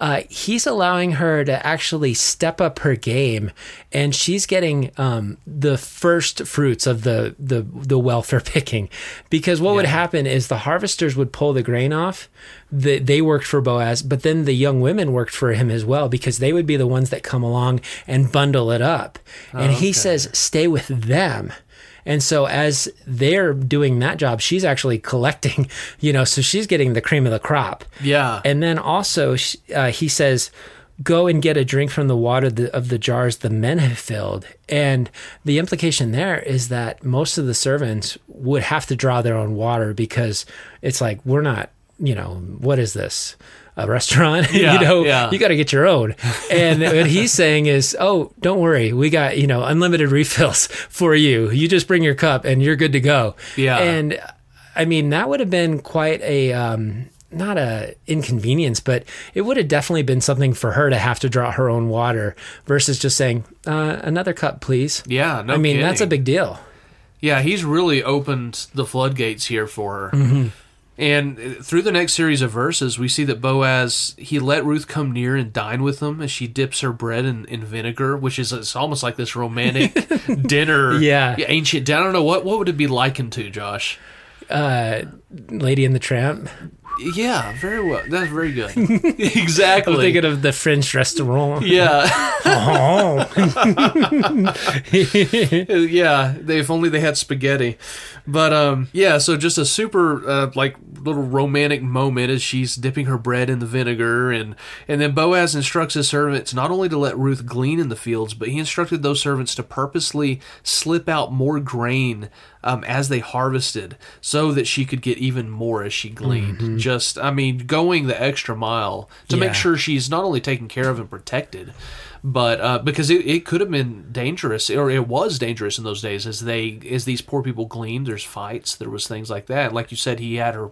[SPEAKER 1] Uh, he's allowing her to actually step up her game, and she's getting um, the first fruits of the the the welfare <laughs> picking. Because what would happen is the harvesters would pull the grain off. The, they worked for Boaz, but then the young women worked for him as well because they would be the ones that come along and bundle it up. And he says, "Stay with them." And so as they're doing that job, she's actually <laughs> collecting, you know, so she's getting the cream of the crop.
[SPEAKER 2] Yeah.
[SPEAKER 1] And then also, uh, he says, Go and get a drink from the water the, of the jars the men have filled. And the implication there is that most of the servants would have to draw their own water because it's like, we're not, you know, what is this? A restaurant. <laughs>
[SPEAKER 2] Yeah,
[SPEAKER 1] you know,
[SPEAKER 2] yeah.
[SPEAKER 1] you got to get your own. And <laughs> what he's saying is, oh, don't worry, we got you know unlimited refills <laughs> for you. You just bring your cup and you're good to go.
[SPEAKER 2] Yeah.
[SPEAKER 1] And I mean, that would have been quite a. Um, not a inconvenience, but it would have definitely been something for her to have to draw her own water versus just saying uh, another cup, please.
[SPEAKER 2] Yeah, no
[SPEAKER 1] I mean, that's a big deal.
[SPEAKER 2] Yeah, he's really opened the floodgates here for her.
[SPEAKER 1] Mm-hmm.
[SPEAKER 2] And uh, through the next series of verses, we see that Boaz he let Ruth come near and dine with them as she dips her bread in, in vinegar, which is it's almost like this romantic <laughs> dinner.
[SPEAKER 1] Yeah.
[SPEAKER 2] ancient. I don't know what what would it be likened to, Josh?
[SPEAKER 1] Uh, Lady in the Tramp.
[SPEAKER 2] Yeah, very well. That's very good. <laughs> exactly.
[SPEAKER 1] I'm thinking of the French restaurant.
[SPEAKER 2] yeah,
[SPEAKER 1] Oh. <laughs>
[SPEAKER 2] yeah. They, if only they had spaghetti. But um, yeah. So just a super uh, like little romantic moment as she's dipping her bread in the vinegar, and and then Boaz instructs his servants not only to let Ruth glean in the fields, but he instructed those servants to purposely slip out more grain um, as they harvested, so that she could get even more as she gleaned. Just, I mean, going the extra mile to
[SPEAKER 1] Yeah.
[SPEAKER 2] make sure she's not only taken care of and protected, but uh, because it, it could have been dangerous or it was dangerous in those days as they as these poor people gleaned there's fights there was things like that like you said he had her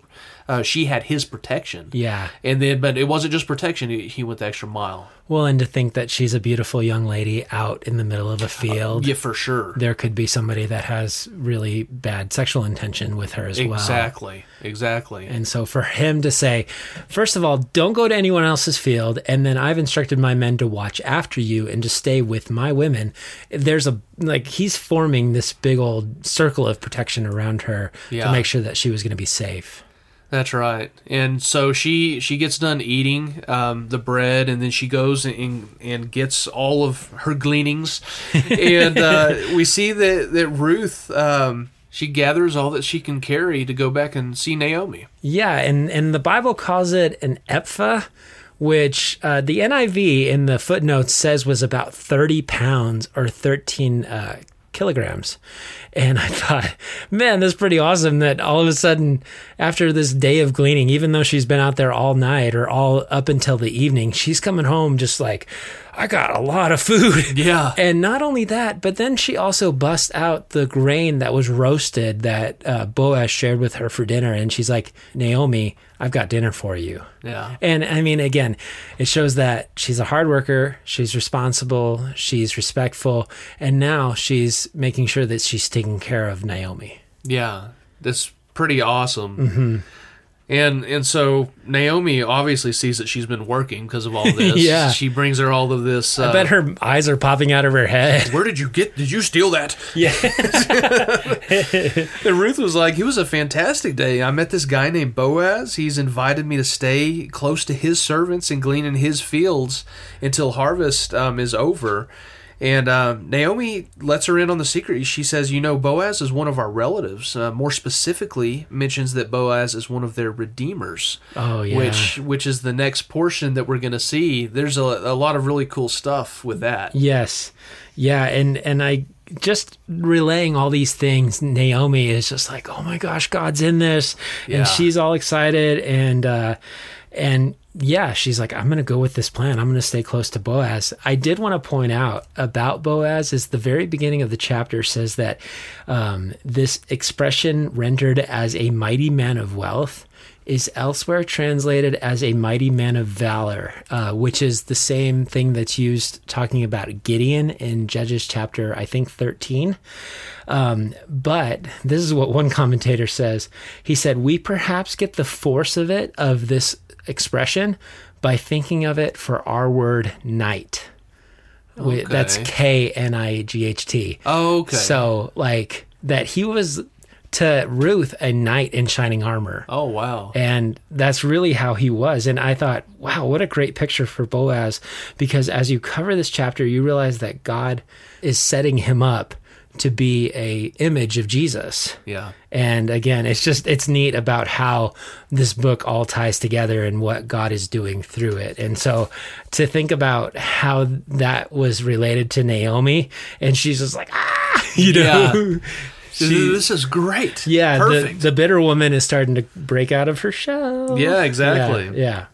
[SPEAKER 2] uh, she had his protection
[SPEAKER 1] Yeah.
[SPEAKER 2] and then but it wasn't just protection he, he went the extra mile
[SPEAKER 1] Well, and to think that she's a beautiful young lady out in the middle of a field.
[SPEAKER 2] yeah for sure
[SPEAKER 1] There could be somebody that has really bad sexual intention with her as well.
[SPEAKER 2] exactly exactly
[SPEAKER 1] And so for him to say, first of all, don't go to anyone else's field, and then I've instructed my men to watch after you and to stay with my women. There's a like he's forming this big old circle of protection around her
[SPEAKER 2] Yeah.
[SPEAKER 1] to make sure that she was going to be safe.
[SPEAKER 2] That's right. And so she she gets done eating um, the bread, and then she goes and and gets all of her gleanings, <laughs> and uh, we see that that Ruth um, she gathers all that she can carry to go back and see Naomi.
[SPEAKER 1] Yeah, and and the Bible calls it an ephah, which uh, the NIV in the footnotes says was about thirty pounds or thirteen uh, kilograms. And I <laughs> thought, man, that's pretty awesome that all of a sudden, after this day of gleaning, even though she's been out there all night or all up until the evening, she's coming home just like, I got a lot of food. <laughs>
[SPEAKER 2] Yeah.
[SPEAKER 1] And not only that, but then she also busts out the grain that was roasted that uh, Boaz shared with her for dinner. And she's like, Naomi, I've got dinner for you.
[SPEAKER 2] Yeah.
[SPEAKER 1] And I mean, again, it shows that she's a hard worker, she's responsible, she's respectful, and now she's making sure that she's taking care of Naomi.
[SPEAKER 2] Yeah, that's pretty awesome.
[SPEAKER 1] Mm-hmm.
[SPEAKER 2] And and so Naomi obviously sees that she's been working because of all <laughs> this.
[SPEAKER 1] Yeah.
[SPEAKER 2] she brings her all of this. Uh,
[SPEAKER 1] I bet her eyes are popping out of her head.
[SPEAKER 2] Where did you get? Did you steal that?
[SPEAKER 1] Yeah. <laughs>
[SPEAKER 2] And Ruth was like, "It was a fantastic day. I met this guy named Boaz. He's invited me to stay close to his servants and glean in his fields until harvest um, is over." And um, Naomi lets her in on the secret. She says, "You know, Boaz is one of our relatives. Uh, more specifically, mentions that Boaz is one of their redeemers."
[SPEAKER 1] Oh, yeah.
[SPEAKER 2] Which which is the next portion that we're going to see. There's a, a lot of really cool stuff with that.
[SPEAKER 1] Yes. Yeah, and and I just relaying all these things, Naomi is just like, "Oh my gosh, God's in this."
[SPEAKER 2] Yeah.
[SPEAKER 1] And she's all excited and uh and yeah, she's like, I'm going to go with this plan. I'm going to stay close to Boaz. I did want to point out about Boaz is the very beginning of the chapter says that um, this expression rendered as a mighty man of wealth is elsewhere translated as a mighty man of valor, uh, which is the same thing that's used talking about Gideon in Judges chapter, I think, 13. Um, but this is what one commentator says. He said, We perhaps get the force of it, of this expression, by thinking of it for our word night. Wi- That's
[SPEAKER 2] Okay.
[SPEAKER 1] K N I G H T.
[SPEAKER 2] Okay.
[SPEAKER 1] So, like, that he was to Ruth a knight in shining armor.
[SPEAKER 2] oh wow.
[SPEAKER 1] And that's really how he was. And I thought, wow, what a great picture for Boaz. Because as you cover this chapter, you realize that God is setting him up to be a image of Jesus.
[SPEAKER 2] Yeah.
[SPEAKER 1] And again, it's just it's neat about how this book all ties together and what God is doing through it. And so to think about how that was related to Naomi and she's just like, ah, <laughs> you know.
[SPEAKER 2] Yeah. <laughs> this is great.
[SPEAKER 1] Yeah, the, the bitter woman is starting to break out of her shell.
[SPEAKER 2] Yeah, exactly.
[SPEAKER 1] Yeah, yeah.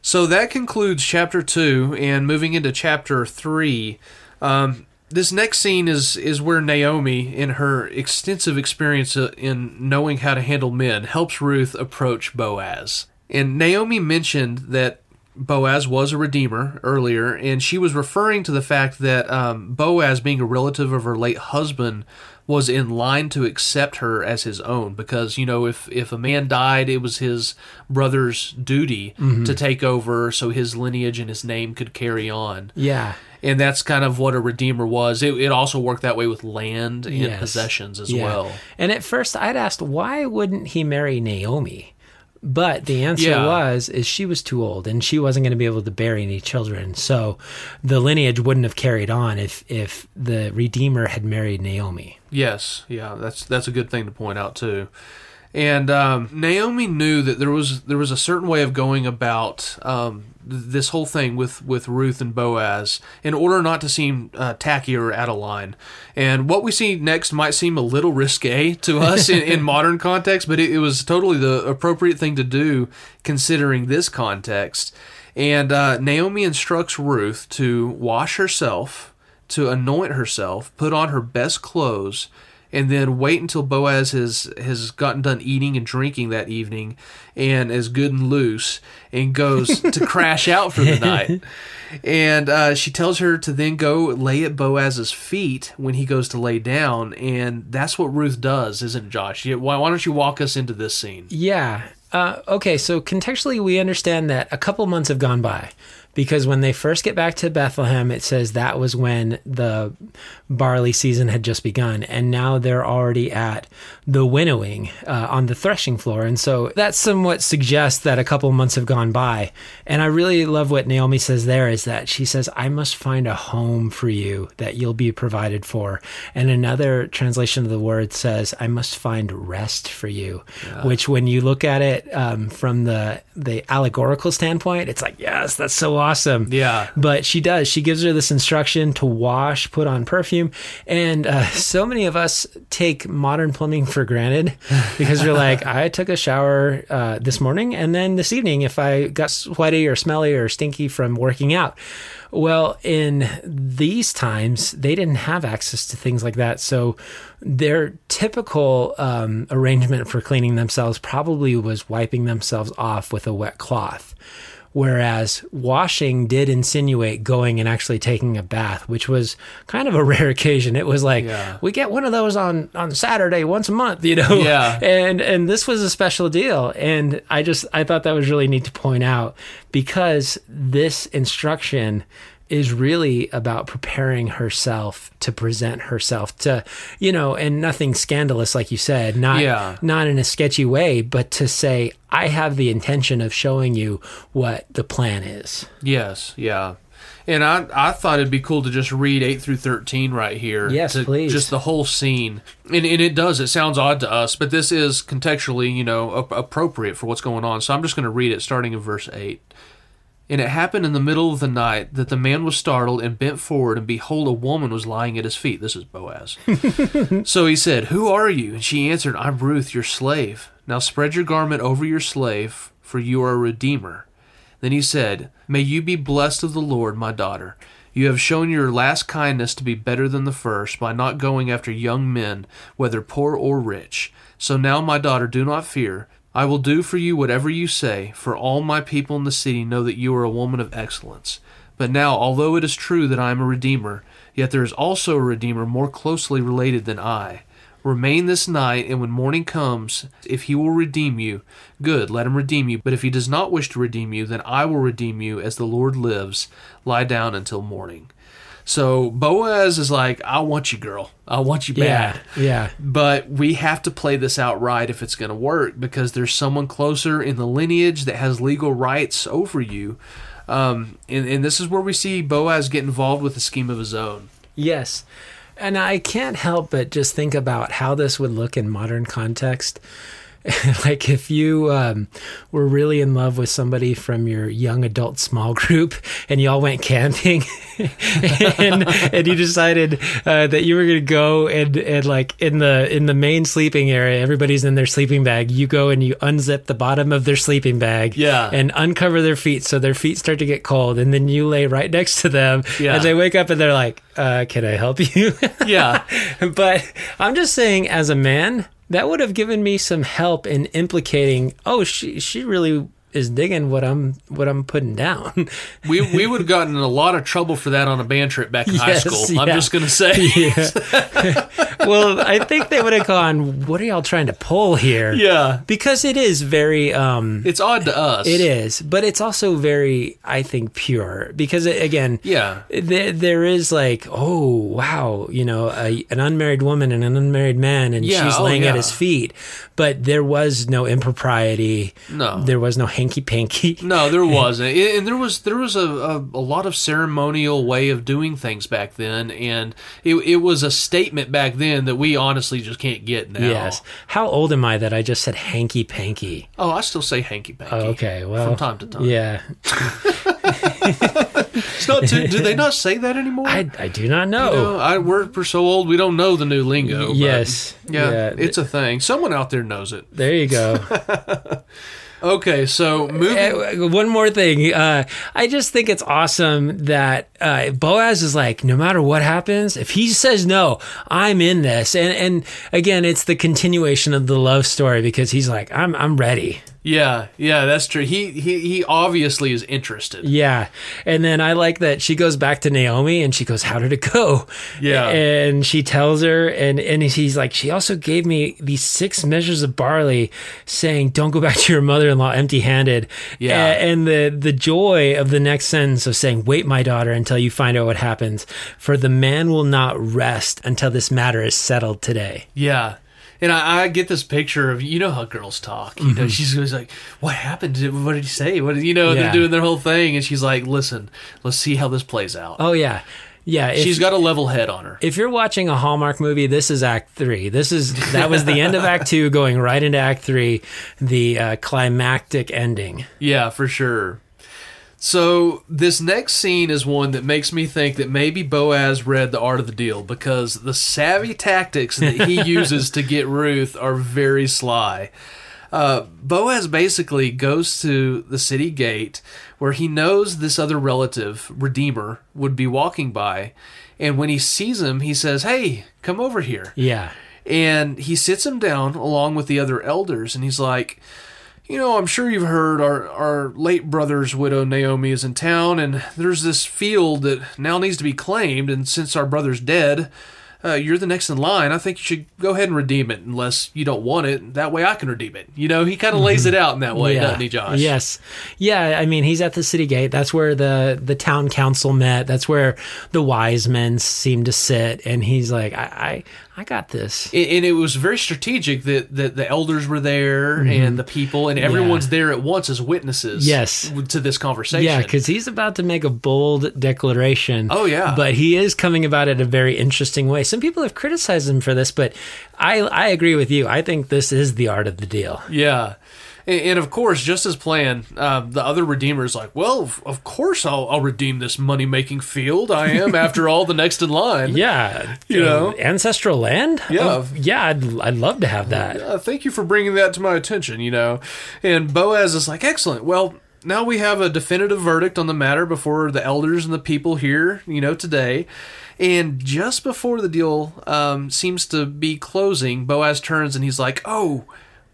[SPEAKER 2] So that concludes chapter two, and moving into chapter three. Um, this next scene is is where Naomi, in her extensive experience uh, in knowing how to handle men, helps Ruth approach Boaz. And Naomi mentioned that Boaz was a redeemer earlier, and she was referring to the fact that um, Boaz, being a relative of her late husband, was in line to accept her as his own because you know if if a man died it was his brother's duty mm-hmm. to take over so his lineage and his name could carry on
[SPEAKER 1] Yeah.
[SPEAKER 2] and that's kind of what a redeemer was it, it also worked that way with land and
[SPEAKER 1] Yes.
[SPEAKER 2] possessions as
[SPEAKER 1] Yeah.
[SPEAKER 2] well
[SPEAKER 1] And at first I'd asked why wouldn't he marry Naomi? But the answer
[SPEAKER 2] Yeah.
[SPEAKER 1] was is she was too old and she wasn't going to be able to bear any children. So the lineage wouldn't have carried on if if the redeemer had married Naomi.
[SPEAKER 2] Yes, yeah, that's that's a good thing to point out too. And um, Naomi knew that there was there was a certain way of going about um, th- this whole thing with with Ruth and Boaz in order not to seem uh, tacky or out of line. And what we see next might seem a little risque to us in, in <laughs> modern context, but it, it was totally the appropriate thing to do considering this context. And uh, Naomi instructs Ruth to wash herself to anoint herself, put on her best clothes, and then wait until Boaz has has gotten done eating and drinking that evening and is good and loose and goes <laughs> to crash out for the night. <laughs> And uh, she tells her to then go lay at Boaz's feet when he goes to lay down, and that's what Ruth does, isn't it, Josh? Why, why don't you walk us into this scene?
[SPEAKER 1] Yeah. Uh, okay, so contextually, we understand that a couple months have gone by because when they first get back to Bethlehem, it says that was when the barley season had just begun, and now they're already at the winnowing uh, on the threshing floor. And so that somewhat suggests that a couple months have gone by. And I really love what Naomi says there is that she says, I must find a home for you that you'll be provided for. And another translation of the word says, I must find rest for you, which when you look at it um, from the, the allegorical standpoint, it's like, yes, that's so awesome.
[SPEAKER 2] Yeah.
[SPEAKER 1] But she does. She gives her this instruction to wash, put on perfume. And uh, so many of us take modern plumbing for granted <laughs> because you're like, I took a shower uh, this morning and then this evening if I got sweaty or smelly or stinky from working out. Well, in these times, they didn't have access to things like that. So their typical um, arrangement for cleaning themselves probably was wiping themselves off with a wet cloth. Whereas washing did insinuate going and actually taking a bath, which was kind of a <laughs> rare occasion. It was like
[SPEAKER 2] Yeah.
[SPEAKER 1] we get one of those on on Saturday once a month, you know.
[SPEAKER 2] Yeah. <laughs>
[SPEAKER 1] And and this was a special deal, and I just I thought that was really neat to point out because this instruction is really about preparing herself to present herself to you know and nothing scandalous like you said not
[SPEAKER 2] Yeah.
[SPEAKER 1] not in a sketchy way but to say i have the intention of showing you what the plan is
[SPEAKER 2] Yes, yeah. And I, I thought it'd be cool to just read 8 through 13 right here.
[SPEAKER 1] Yes,
[SPEAKER 2] to-
[SPEAKER 1] please.
[SPEAKER 2] Just the whole scene. And, and it does. It sounds odd to us, but this is contextually, you know, ap- appropriate for what's going on. So I'm just going to read it starting in verse 8. And it happened in the middle of the night that the man was startled and bent forward, and behold, a woman was lying at his feet. This is Boaz. <laughs> so he said, Who are you? And she answered, I'm Ruth, your slave. Now spread your garment over your slave, for you are a redeemer. Then he said, May you be blessed of the Lord, my daughter. You have shown your last kindness to be better than the first by not going after young men, whether poor or rich. So now, my daughter, do not fear. I will do for you whatever you say, for all my people in the city know that you are a woman of excellence. But now, although it is true that I am a redeemer, yet there is also a redeemer more closely related than I. Remain this night, and when morning comes, if he will redeem you, good, let him redeem you. But if he does not wish to redeem you, then I will redeem you, as the Lord lives. Lie down until morning. So Boaz is like, I want you, girl. I want you bad.
[SPEAKER 1] yeah yeah
[SPEAKER 2] But we have to play this out right if it's going to work because there's someone closer in the lineage that has legal rights over you. Um, and, and this is where we see Boaz get involved with a scheme of his own.
[SPEAKER 1] Yes. And I can't help but just think about how this would look in modern context. <laughs> like if you um, were really in love with somebody from your young adult small group and y'all went camping <laughs> and, and you decided uh, that you were going to go and, and like in the in the main sleeping area everybody's in their sleeping bag you go and you unzip the bottom of their sleeping bag
[SPEAKER 2] Yeah.
[SPEAKER 1] and uncover their feet so their feet start to get cold and then you lay right next to them
[SPEAKER 2] Yeah.
[SPEAKER 1] and they wake up and they're like uh, can i help you <laughs>
[SPEAKER 2] Yeah.
[SPEAKER 1] but I'm just saying, as a man, that would have given me some help in implicating. Oh, she she really is digging what I'm what I'm putting down. <laughs>
[SPEAKER 2] We we would have gotten in a lot of trouble for that on a band trip back in high
[SPEAKER 1] Yes,
[SPEAKER 2] school. I'm just gonna say. <laughs>
[SPEAKER 1] yeah. <laughs> well, I think they would have gone. What are y'all trying to pull here?
[SPEAKER 2] Yeah.
[SPEAKER 1] Because it is very. um
[SPEAKER 2] It's odd to us.
[SPEAKER 1] It is, but it's also very, I think, pure because it, again,
[SPEAKER 2] Yeah.
[SPEAKER 1] there, there is like, oh wow, you know, a, an unmarried woman and an unmarried man, and
[SPEAKER 2] Yeah,
[SPEAKER 1] she's
[SPEAKER 2] oh,
[SPEAKER 1] laying at his feet, but there was no impropriety.
[SPEAKER 2] No.
[SPEAKER 1] there was no hanky panky. <laughs>
[SPEAKER 2] No, there <laughs> wasn't, and there was there was a, a, a lot of ceremonial way of doing things back then, and it, it was a statement back then that we honestly just can't get now.
[SPEAKER 1] Yes. How old am I that I just said hanky panky?
[SPEAKER 2] Oh, I still say hanky panky.
[SPEAKER 1] Oh, okay. Well,
[SPEAKER 2] from time to time.
[SPEAKER 1] Yeah, <laughs>
[SPEAKER 2] It's not too, do they not say that anymore?
[SPEAKER 1] I, I do not know.
[SPEAKER 2] No, I, we're, we're so old we don't know the new lingo.
[SPEAKER 1] yes.
[SPEAKER 2] yeah, it's a thing. Someone out there knows it.
[SPEAKER 1] there you go.
[SPEAKER 2] Okay, so moving.
[SPEAKER 1] Uh, one more thing. Uh, I just think it's awesome that uh, Boaz is like, no matter what happens, if he says no, I'm in this. And and again, it's the continuation of the love story because he's like, I'm I'm ready.
[SPEAKER 2] Yeah, yeah, that's true. He he he obviously is interested.
[SPEAKER 1] Yeah. And then I like that she goes back to Naomi and she goes, How did it go?
[SPEAKER 2] Yeah.
[SPEAKER 1] And she tells her, and, and he's like, She also gave me these six measures of barley, saying, Don't go back to your mother in law empty handed.
[SPEAKER 2] Yeah.
[SPEAKER 1] And the, the joy of the next sentence of saying, Wait, my daughter, until you find out what happens. For the man will not rest until this matter is settled today.
[SPEAKER 2] Yeah. And I, I get this picture of you know how girls talk. You
[SPEAKER 1] Mm-hmm.
[SPEAKER 2] know, she's always like, "What happened? What did he say? What did, you know?"
[SPEAKER 1] Yeah.
[SPEAKER 2] They're doing their whole thing, and she's like, "Listen, let's see how this plays out."
[SPEAKER 1] Oh, yeah. Yeah. If,
[SPEAKER 2] she's got a level head on her.
[SPEAKER 1] if you're watching a Hallmark movie, this is Act Three. This is that was the end of Act Two, <laughs> going right into Act Three, the uh, climactic ending.
[SPEAKER 2] Yeah, for sure. So this next scene is one that makes me think that maybe Boaz read the art of the deal because the savvy tactics that he <laughs> uses to get Ruth are very sly. Uh, Boaz basically goes to the city gate where he knows this other relative, Redeemer, would be walking by. And when he sees him, he says, Hey, come over here
[SPEAKER 1] Yeah,
[SPEAKER 2] and he sits him down along with the other elders and he's like you know i'm sure you've heard our, our late brother's widow naomi is in town and there's this field that now needs to be claimed and since our brother's dead uh, you're the next in line i think you should go ahead and redeem it unless you don't want it that way i can redeem it you know he kind of lays it out in that way
[SPEAKER 1] yeah.
[SPEAKER 2] doesn't he josh
[SPEAKER 1] Yes, yeah. I mean, he's at the city gate. That's where the the town council met. That's where the wise men seem to sit. And he's like, I, I, I got this.
[SPEAKER 2] and and it was very strategic that, that the elders were there and the people and everyone's there at once as witnesses
[SPEAKER 1] Mm-hmm. Yes.
[SPEAKER 2] to this conversation
[SPEAKER 1] Yeah, because he's about to make a bold declaration.
[SPEAKER 2] Oh, yeah.
[SPEAKER 1] but he is coming about it a very interesting way. Some people have criticized him for this, but I I agree with you. I think this is the art of the deal.
[SPEAKER 2] Yeah. And, and of course, just as planned, uh, the other redeemer's like, well, of- of course I'll, I'll redeem this money making field. I am, <laughs> after all, the next in line.
[SPEAKER 1] Yeah,
[SPEAKER 2] You
[SPEAKER 1] uh,
[SPEAKER 2] know?
[SPEAKER 1] ancestral land.
[SPEAKER 2] Yeah.
[SPEAKER 1] Oh, yeah. I'd, I'd love to have that.
[SPEAKER 2] Uh, thank you for bringing that to my attention, you know. And Boaz is like, excellent. Well, now we have a definitive verdict on the matter before the elders and the people here, you know, today. And just before the deal um, seems to be closing, Boaz turns and he's like, oh,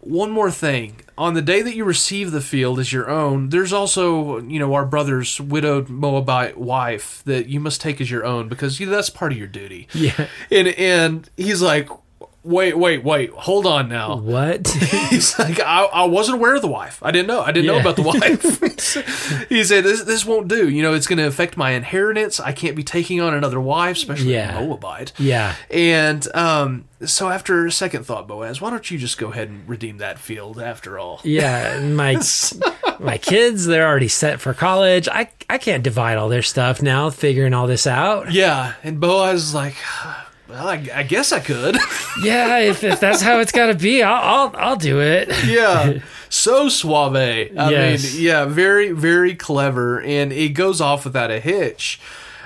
[SPEAKER 2] one more thing. On the day that you receive the field as your own, there's also, you know, our brother's widowed Moabite wife that you must take as your own because you know, that's part of your duty.
[SPEAKER 1] Yeah.
[SPEAKER 2] And and he's like, wait, wait, wait, hold on now.
[SPEAKER 1] What? <laughs>
[SPEAKER 2] He's like, I, I wasn't aware of the wife. I didn't know. I didn't know about the <laughs> wife. <laughs> he said, this, this won't do. You know, it's going to affect my inheritance. I can't be taking on another wife, especially
[SPEAKER 1] Yeah.
[SPEAKER 2] Moabite.
[SPEAKER 1] yeah.
[SPEAKER 2] And um, so after a second thought, Boaz, why don't you just go ahead and redeem that field after all?
[SPEAKER 1] Yeah, my my kids, they're already set for college. I I can't divide all their stuff now, figuring all this out.
[SPEAKER 2] Yeah. And Boaz is like, well, I, I guess I could. <laughs>
[SPEAKER 1] yeah, if, if that's how it's got to be, I'll, I'll I'll do it.
[SPEAKER 2] yeah, <laughs> so suave. I
[SPEAKER 1] Yes.
[SPEAKER 2] mean, yeah, very very clever, and it goes off without a hitch.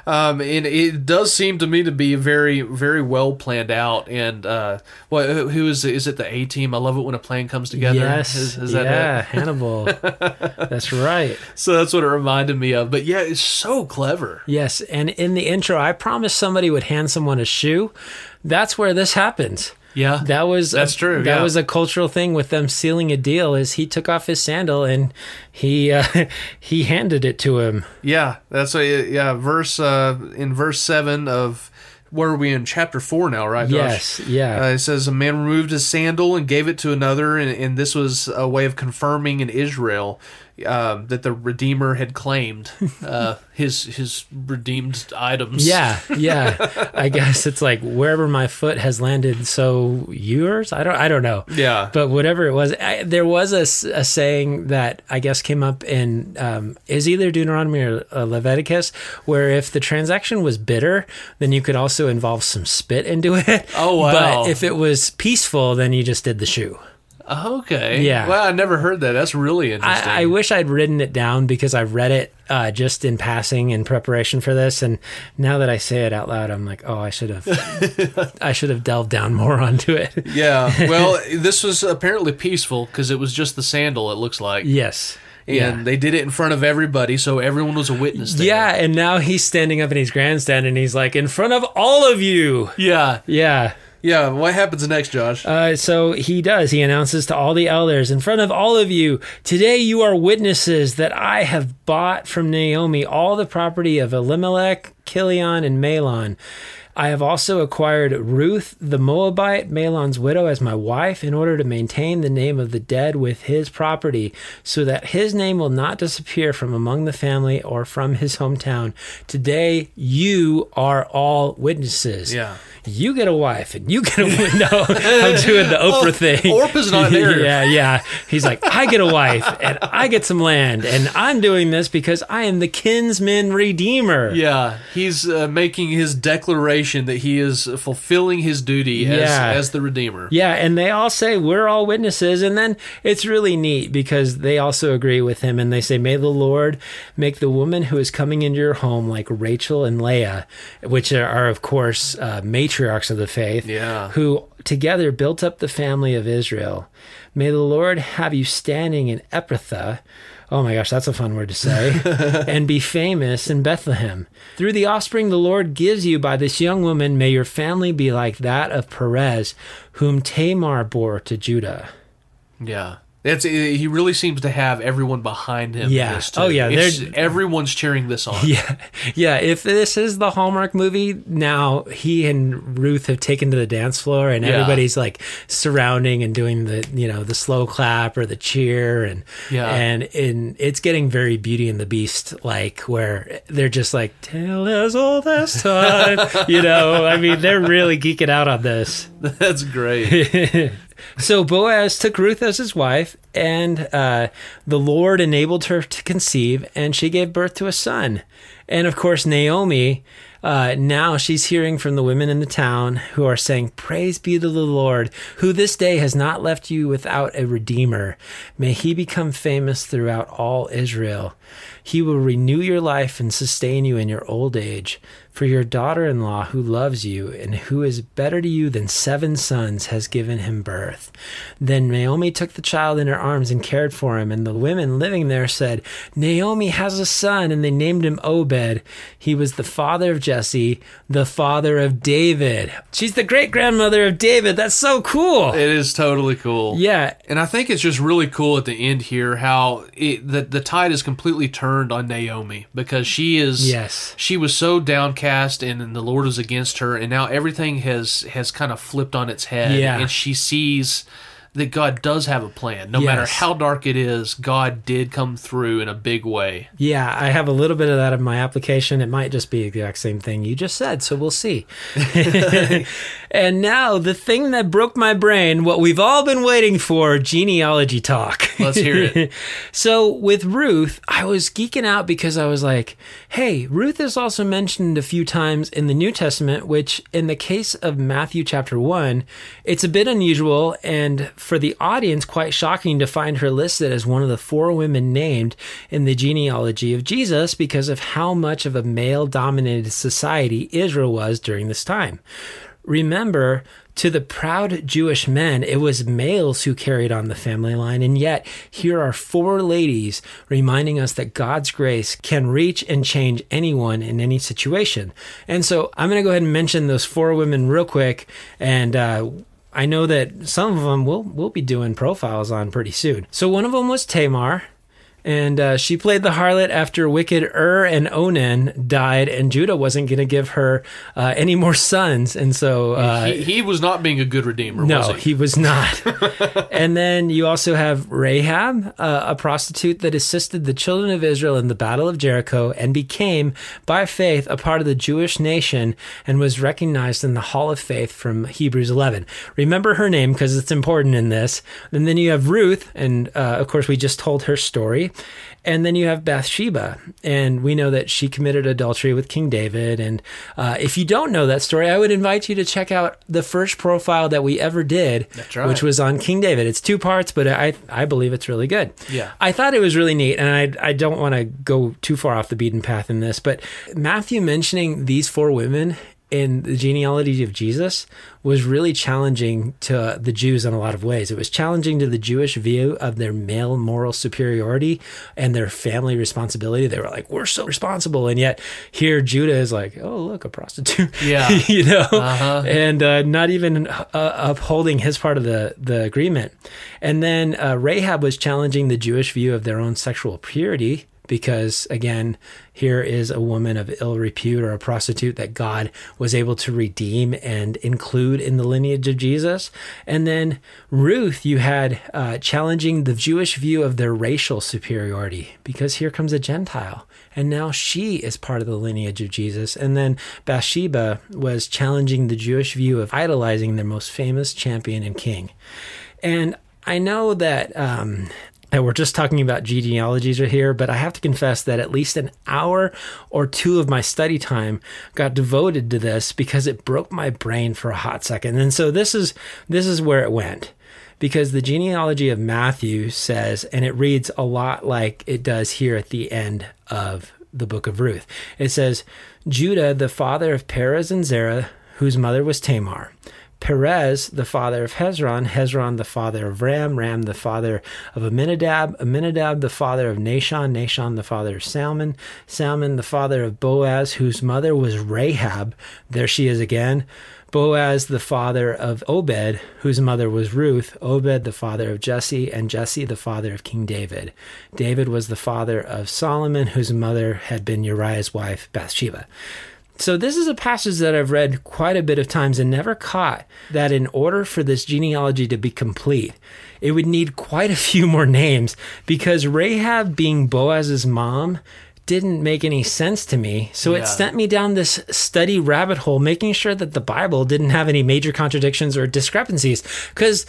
[SPEAKER 2] Um, and it does seem to me to be very very well planned out. And uh, what who is it? Is it the A team? I love it when a plan comes together.
[SPEAKER 1] Yes,
[SPEAKER 2] is, is that
[SPEAKER 1] yeah? Hannibal. <laughs> that's right.
[SPEAKER 2] So that's what it reminded me of. But yeah, it's so clever.
[SPEAKER 1] Yes, and in the intro, I promised somebody would hand someone a shoe. That's where this happens.
[SPEAKER 2] Yeah,
[SPEAKER 1] That was
[SPEAKER 2] That's
[SPEAKER 1] a,
[SPEAKER 2] true,
[SPEAKER 1] That
[SPEAKER 2] yeah.
[SPEAKER 1] was a cultural thing with them sealing a deal. Is he took off his sandal and he uh, <laughs> he handed it to him.
[SPEAKER 2] Yeah, that's a yeah verse uh, in verse seven of where are we in chapter four now, right?
[SPEAKER 1] Yes, yeah.
[SPEAKER 2] Uh, it says a man removed his sandal and gave it to another, and, and this was a way of confirming in Israel uh, that the Redeemer had claimed <laughs> uh, his his redeemed items.
[SPEAKER 1] Yeah, yeah. I guess it's like wherever my foot has landed, so yours. I don't. I don't know.
[SPEAKER 2] Yeah.
[SPEAKER 1] But whatever it was, I, there was a, a saying that I guess came up in um, is either Deuteronomy or uh, Leviticus, where if the transaction was bitter, then you could also involve some spit into it.
[SPEAKER 2] Oh, wow.
[SPEAKER 1] But if it was peaceful, then you just did the shoe.
[SPEAKER 2] Okay.
[SPEAKER 1] Yeah.
[SPEAKER 2] Well, I never heard that. That's really interesting.
[SPEAKER 1] I, I wish I'd written it down because I read it uh, just in passing in preparation for this, and now that I say it out loud, I'm like, oh, I should have, <laughs> I should have delved down more onto it.
[SPEAKER 2] yeah. <laughs> Well, this was apparently peaceful because it was just the sandal. It looks like.
[SPEAKER 1] yes.
[SPEAKER 2] And
[SPEAKER 1] yeah.
[SPEAKER 2] they did it in front of everybody, so everyone was a witness. There.
[SPEAKER 1] Yeah, and now he's standing up in his grandstand, and he's like, in front of all of you.
[SPEAKER 2] Yeah.
[SPEAKER 1] Yeah.
[SPEAKER 2] Yeah. What happens next, Josh?
[SPEAKER 1] Uh, so he does. He announces to all the elders in front of all of you, today you are witnesses that I have bought from Naomi all the property of Elimelech, Chilion, and Mahlon. I have also acquired Ruth the Moabite, Mahlon's widow, as my wife in order to maintain the name of the dead with his property, so that his name will not disappear from among the family or from his hometown. Today you are all witnesses.
[SPEAKER 2] Yeah.
[SPEAKER 1] You get a wife and you get a no. <laughs> I'm doing the Oprah thing.
[SPEAKER 2] Orpah's not there. <laughs>
[SPEAKER 1] yeah, yeah. He's like, I get a wife and I get some land, and I'm doing this because I am the kinsman redeemer.
[SPEAKER 2] Yeah, he's uh, making his declaration that he is fulfilling his duty as,
[SPEAKER 1] Yeah.
[SPEAKER 2] as the Redeemer.
[SPEAKER 1] Yeah, and they all say we're all witnesses, and then it's really neat because they also agree with him, and they say, "May the Lord make the woman who is coming into your home like Rachel and Leah, which are, are of course uh, matriarchs of the faith,
[SPEAKER 2] Yeah.
[SPEAKER 1] who together built up the family of Israel. May the Lord have you standing in Ephrathah." Oh my gosh, that's a fun word to say. <laughs> and be famous in Bethlehem. Through the offspring the Lord gives you by this young woman, may your family be like that of Perez, whom Tamar bore to Judah.
[SPEAKER 2] Yeah. It's, uh, he really seems to have everyone behind him.
[SPEAKER 1] Yeah. Oh, yeah, they're-
[SPEAKER 2] everyone's cheering this on.
[SPEAKER 1] Yeah. Yeah. If this is the Hallmark movie, now he and Ruth have taken to the dance floor and
[SPEAKER 2] Yeah.
[SPEAKER 1] everybody's like surrounding and doing the, you know, the slow clap or the cheer and
[SPEAKER 2] Yeah.
[SPEAKER 1] and in it's getting very Beauty and the Beast like where they're just like, Tell us all this time. <laughs> you know, I mean they're really geeking out on this.
[SPEAKER 2] That's great. <laughs>
[SPEAKER 1] So Boaz took Ruth as his wife, and uh, the Lord enabled her to conceive, and she gave birth to a son. And of course, Naomi, uh, now she's hearing from the women in the town who are saying, Praise be to the Lord, who this day has not left you without a redeemer. May he become famous throughout all Israel. He will renew your life and sustain you in your old age. For your daughter in law, who loves you and who is better to you than seven sons, has given him birth. Then Naomi took the child in her arms and cared for him. And the women living there said, Naomi has a son, and they named him Obed. He was the father of Jesse, the father of David. She's the great grandmother of David. That's so cool.
[SPEAKER 2] it is totally cool.
[SPEAKER 1] Yeah,
[SPEAKER 2] And I think it's just really cool at the end here how it, the the tide is completely turned on Naomi because she is
[SPEAKER 1] Yes.
[SPEAKER 2] she was so downcast and the Lord was against her and now everything has has kind of flipped on its head
[SPEAKER 1] Yeah.
[SPEAKER 2] and she sees that God does have a plan. No matter how dark it is, God did come through in a big way.
[SPEAKER 1] Yeah, I have a little bit of that in my application. It might just be the exact same thing you just said, so we'll see. <laughs> and now, the thing that broke my brain, what we've all been waiting for genealogy talk.
[SPEAKER 2] Let's hear it. <laughs>
[SPEAKER 1] so, with Ruth, I was geeking out because I was like, hey, Ruth is also mentioned a few times in the New Testament, which, in the case of Matthew chapter 1, it's a bit unusual and for the audience quite shocking to find her listed as one of the four women named in the genealogy of Jesus because of how much of a male dominated society Israel was during this time. Remember, to the proud Jewish men, it was males who carried on the family line, and yet here are four ladies reminding us that God's grace can reach and change anyone in any situation. And so I'm going to go ahead and mention those four women real quick, and uh, I know that some of them we'll we'll be doing profiles on pretty soon. So one of them was Tamar. And uh, she played the harlot after wicked Ur and Onan died, and Judah wasn't going to give her uh, any more sons. And so uh,
[SPEAKER 2] he, he was not being a good redeemer,
[SPEAKER 1] no,
[SPEAKER 2] was he?
[SPEAKER 1] he was not. <laughs> and then you also have Rahab, uh, a prostitute that assisted the children of Israel in the Battle of Jericho and became, by faith, a part of the Jewish nation and was recognized in the Hall of Faith from Hebrews 11. Remember her name because it's important in this. And then you have Ruth, and uh, of course, we just told her story. And then you have Bathsheba, and we know that she committed adultery with King David. And uh, if you don't know that story, I would invite you to check out the first profile that we ever did,
[SPEAKER 2] right.
[SPEAKER 1] which was on King David. It's two parts, but I I believe it's really good.
[SPEAKER 2] Yeah.
[SPEAKER 1] I thought it was really neat, and I I don't want to go too far off the beaten path in this, but Matthew mentioning these four women in the genealogy of Jesus was really challenging to the Jews in a lot of ways. It was challenging to the Jewish view of their male moral superiority and their family responsibility. They were like, "We're so responsible," and yet here Judah is like, "Oh, look, a prostitute." <laughs>
[SPEAKER 2] Yeah. <laughs>
[SPEAKER 1] you know,
[SPEAKER 2] Uh-huh.
[SPEAKER 1] and uh, not even uh, upholding his part of the the agreement. And then uh, Rahab was challenging the Jewish view of their own sexual purity because again here is a woman of ill repute or a prostitute that God was able to redeem and include in the lineage of Jesus. And then Ruth, you had uh, challenging the Jewish view of their racial superiority because here comes a Gentile. And now she is part of the lineage of Jesus. And then Bathsheba was challenging the Jewish view of idolizing their most famous champion and king. And I know that um, that we're just talking about genealogies right here, but I have to confess that at least an hour or two of my study time got devoted to this because it broke my brain for a hot second. And so this is this is where it went. Because the genealogy of Matthew says, and it reads a lot like it does here at the end of the book of Ruth. It says, Judah, the father of Perez and Zerah, whose mother was Tamar. Perez, the father of Hezron, Hezron, the father of Ram, Ram, the father of Aminadab, Aminadab, the father of Nahshon, Nahshon, the father of Salmon, Salmon, the father of Boaz, whose mother was Rahab. There she is again. Boaz, the father of Obed, whose mother was Ruth, Obed, the father of Jesse, and Jesse, the father of King David. David was the father of Solomon, whose mother had been Uriah's wife, Bathsheba. So, this is a passage that I've read quite a bit of times and never caught that in order for this genealogy to be complete, it would need quite a few more names because Rahab being Boaz's mom didn't make any sense to me. So,
[SPEAKER 2] Yeah.
[SPEAKER 1] it sent me down this study rabbit hole, making sure that the Bible didn't have any major contradictions or discrepancies. Because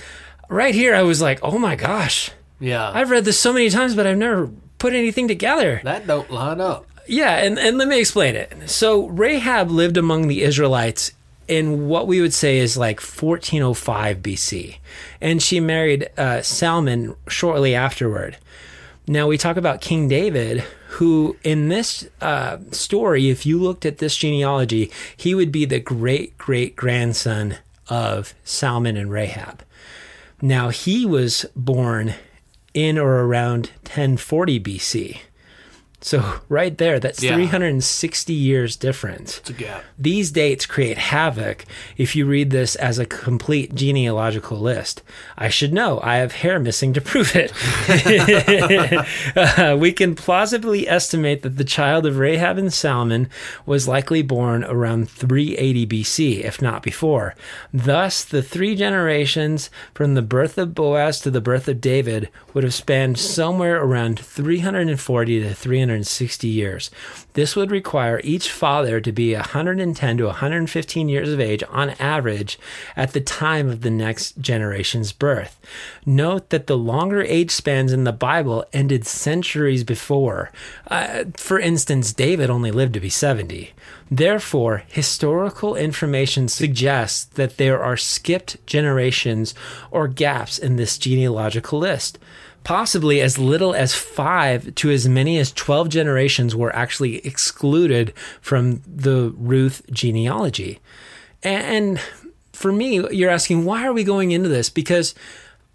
[SPEAKER 1] right here, I was like, oh my gosh,
[SPEAKER 2] Yeah.
[SPEAKER 1] I've read this so many times, but I've never put anything together.
[SPEAKER 2] that don't line up.
[SPEAKER 1] Yeah, and, and let me explain it. So Rahab lived among the Israelites in what we would say is like 1405 BC, and she married uh, Salmon shortly afterward. Now we talk about King David, who in this uh, story, if you looked at this genealogy, he would be the great great grandson of Salmon and Rahab. Now he was born in or around 1040 BC. So, <laughs> right there, that's
[SPEAKER 2] Yeah.
[SPEAKER 1] 360 years difference.
[SPEAKER 2] It's a gap.
[SPEAKER 1] These dates create havoc if you read this as a complete genealogical list. I should know, I have hair missing to prove it. <laughs> Uh, we can plausibly estimate that the child of Rahab and Salmon was likely born around 380 BC, if not before. Thus, the three generations from the birth of Boaz to the birth of David would have spanned somewhere around 340 to 360 years. This would require each father to be 110 to 115 years of age on average at the time of the next generation's birth. Note that the longer age spans in the Bible ended centuries before. Uh, for instance, David only lived to be 70. Therefore, historical information suggests that there are skipped generations or gaps in this genealogical list. Possibly as little as five to as many as 12 generations were actually excluded from the Ruth genealogy. And for me, you're asking, why are we going into this? Because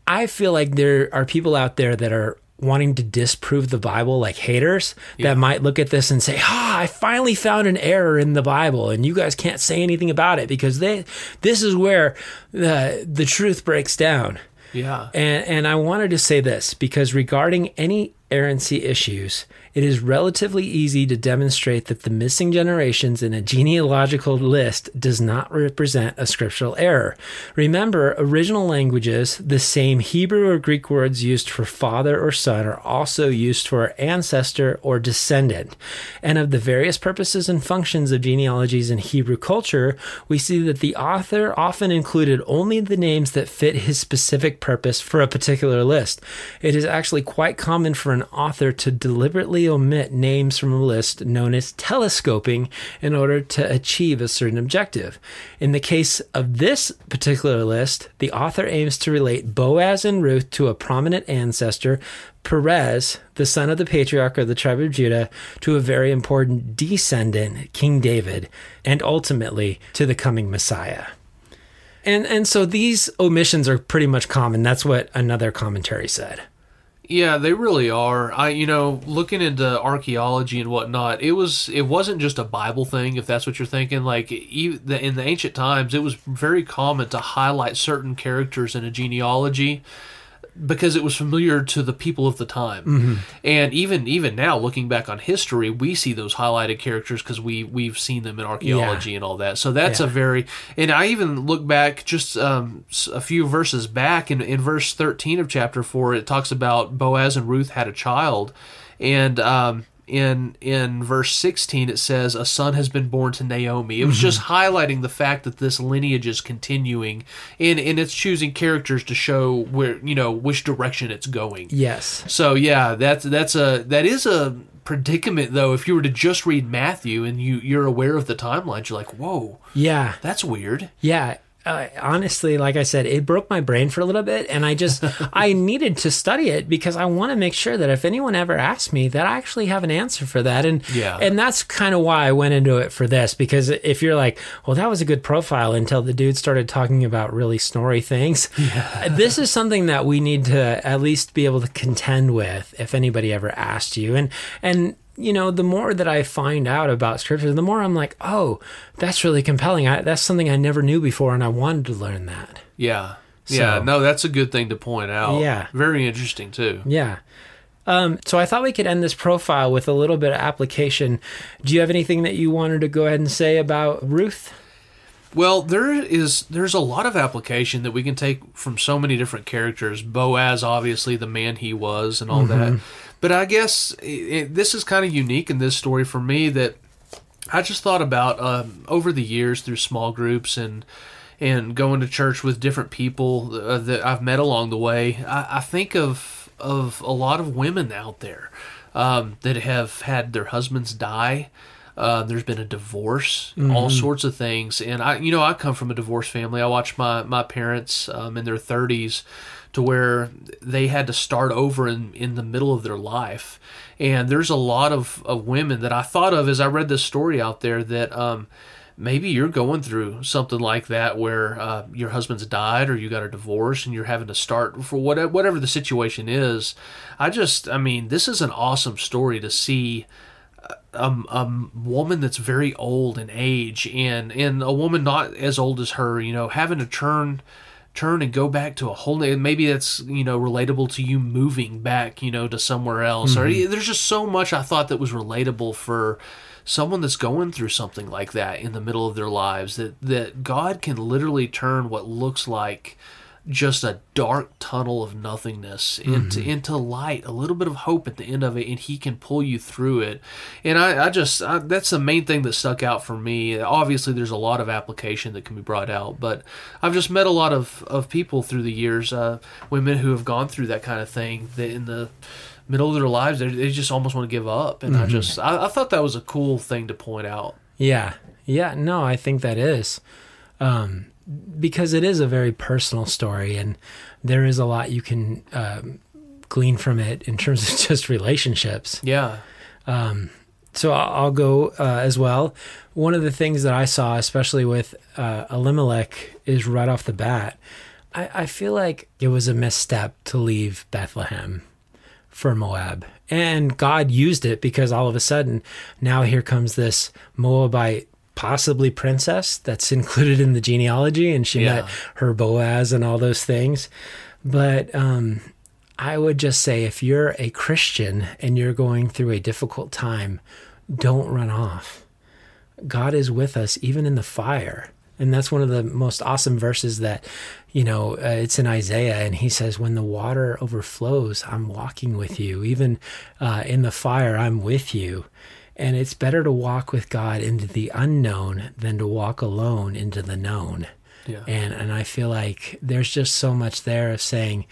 [SPEAKER 1] I feel like there are people out there that are wanting to disprove the Bible, like haters, that might look at this and say, "Ah, I finally found an error in the Bible, and you guys can't say anything about it because they, this is where the the truth breaks down."
[SPEAKER 2] Yeah.
[SPEAKER 1] And, and I wanted to say this because regarding any errancy issues, it is relatively easy to demonstrate that the missing generations in a genealogical list does not represent a scriptural error. Remember, original languages, the same Hebrew or Greek words used for father or son are also used for ancestor or descendant. And of the various purposes and functions of genealogies in Hebrew culture, we see that the author often included only the names that fit his specific purpose for a particular list. It is actually quite common for an author to deliberately omit names from a list known as telescoping in order to achieve a certain objective. In the case of this particular list, the author aims to relate Boaz and Ruth to a prominent ancestor, Perez, the son of the patriarch of the tribe of Judah, to a very important descendant, King David, and ultimately to the coming Messiah. And and so these omissions are pretty much common. That's what another commentary said.
[SPEAKER 2] Yeah, they really are. I, you know, looking into archaeology and whatnot, it was it wasn't just a Bible thing. If that's what you're thinking, like in the ancient times, it was very common to highlight certain characters in a genealogy because it was familiar to the people of the time. And even even now, looking back on history, we see those highlighted characters because we we've seen them in archaeology and all that. So that's a very and I even look back just um, a few verses back in in verse thirteen of chapter four. It talks about Boaz and Ruth had a child, and um, in in verse 16 it says a son has been born to Naomi. It was mm-hmm. just highlighting the fact that this lineage is continuing and and it's choosing characters to show where you know which direction it's going.
[SPEAKER 1] Yes.
[SPEAKER 2] So yeah, that's that's a that is a predicament though if you were to just read Matthew and you you're aware of the timelines you're like, "Whoa,
[SPEAKER 1] Yeah.
[SPEAKER 2] that's weird."
[SPEAKER 1] Yeah. Uh, honestly, like I said, it broke my brain for a little bit, and I just <laughs> I needed to study it because I want to make sure that if anyone ever asks me, that I actually have an answer for that. And
[SPEAKER 2] Yeah.
[SPEAKER 1] and that's kind of why I went into it for this because if you're like, well, that was a good profile until the dude started talking about really snory things, <laughs> this is something that we need to at least be able to contend with if anybody ever asked you. And and you know, the more that I find out about scripture, the more I'm like, oh, that's really compelling. I, that's something I never knew before, and I wanted to learn that.
[SPEAKER 2] Yeah. Yeah, no, that's a good thing to point out.
[SPEAKER 1] Yeah.
[SPEAKER 2] Very interesting too.
[SPEAKER 1] Yeah. Um, so I thought we could end this profile with a little bit of application. Do you have anything that you wanted to go ahead and say about Ruth?
[SPEAKER 2] Well, there is there's a lot of application that we can take from so many different characters. Boaz, obviously, the man he was, and all that. But I guess it, it, this is kind of unique in this story for me that I just thought about um, over the years through small groups and and going to church with different people uh, that I've met along the way. I, I think of of a lot of women out there um, that have had their husbands die. Uh, there's been a divorce, all sorts of things, and I, you know, I come from a divorced family. I watched my my parents um, in their 30s to where they had to start over in in the middle of their life, and there's a lot of, of women that I thought of as I read this story out there that um, maybe you're going through something like that where uh, your husband's died or you got a divorce and you're having to start for whatever, whatever the situation is. I just, I mean, this is an awesome story to see a, a woman that's very old in age and and a woman not as old as her, you know, having to turn turn and go back to a whole maybe that's you know relatable to you moving back you know to somewhere else mm-hmm. or there's just so much i thought that was relatable for someone that's going through something like that in the middle of their lives that that god can literally turn what looks like just a dark tunnel of nothingness into mm-hmm. into light, a little bit of hope at the end of it, and he can pull you through it. And I, I just I, that's the main thing that stuck out for me. Obviously, there's a lot of application that can be brought out, but I've just met a lot of of people through the years, uh, women who have gone through that kind of thing. That in the middle of their lives, they, they just almost want to give up, and mm-hmm. I just I, I thought that was a cool thing to point out.
[SPEAKER 1] Yeah, yeah, no, I think that is. Um, because it is a very personal story and there is a lot you can um, glean from it in terms of <laughs> just relationships.
[SPEAKER 2] Yeah.
[SPEAKER 1] Um, so I'll, I'll go uh, as well. One of the things that I saw, especially with uh, Elimelech, is right off the bat. I, I feel like it was a misstep to leave Bethlehem for Moab. And God used it because all of a sudden, now here comes this Moabite possibly princess that's <laughs> included in the genealogy and she yeah. met her boaz and all those things. But um, i would just say if you're a christian and you're going through a difficult time don't run off. God is with us even in the fire. And that's one of the most awesome verses that you know uh, it's in isaiah and he says when the water overflows i'm walking with you. Even uh, in the fire i'm with you and it's better to walk with God into the unknown than to walk alone into the known. Yeah. And and I feel like there's just so much there of saying,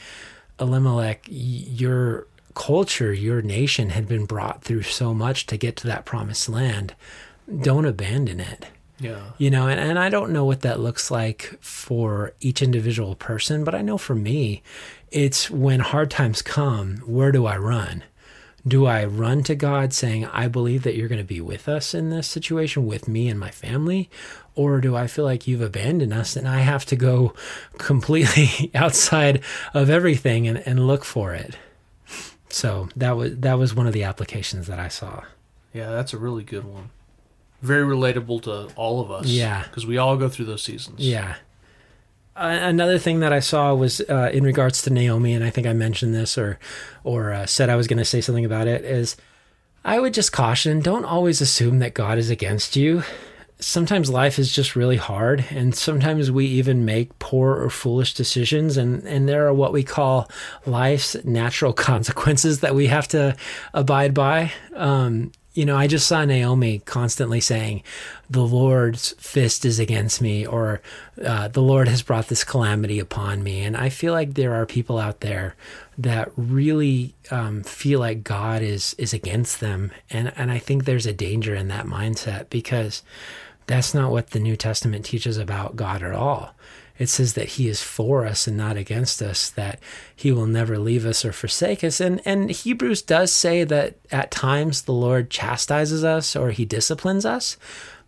[SPEAKER 1] Elimelech, your culture, your nation had been brought through so much to get to that promised land. Don't abandon it.
[SPEAKER 2] Yeah.
[SPEAKER 1] You know, and, and I don't know what that looks like for each individual person, but I know for me, it's when hard times come, where do I run? Do I run to God saying, I believe that you're going to be with us in this situation, with me and my family? Or do I feel like you've abandoned us and I have to go <laughs> completely <laughs> outside of everything and, and look for it? So that was that was one of the applications that I saw.
[SPEAKER 2] Yeah, that's a really good one. Very relatable to all of us.
[SPEAKER 1] Yeah.
[SPEAKER 2] Because we all go through those seasons.
[SPEAKER 1] Yeah another thing that I saw was uh, in regards to Naomi, and I think I mentioned this or or uh, said I was going to say something about it. Is I would just caution: don't always assume that God is against you. Sometimes life is just really hard, and sometimes we even make poor or foolish decisions, and and there are what we call life's natural <laughs> consequences that we have to abide by. Um, you know, I just saw Naomi constantly saying, the Lord's fist is against me, or uh, the Lord has brought this calamity upon me. And I feel like there are people out there that really um, feel like God is is against them, and and I think there's a danger in that mindset because that's not what the New Testament teaches about God at all. It says that he is for us and not against us, that he will never leave us or forsake us. And, and Hebrews does say that at times the Lord chastises us or he disciplines us.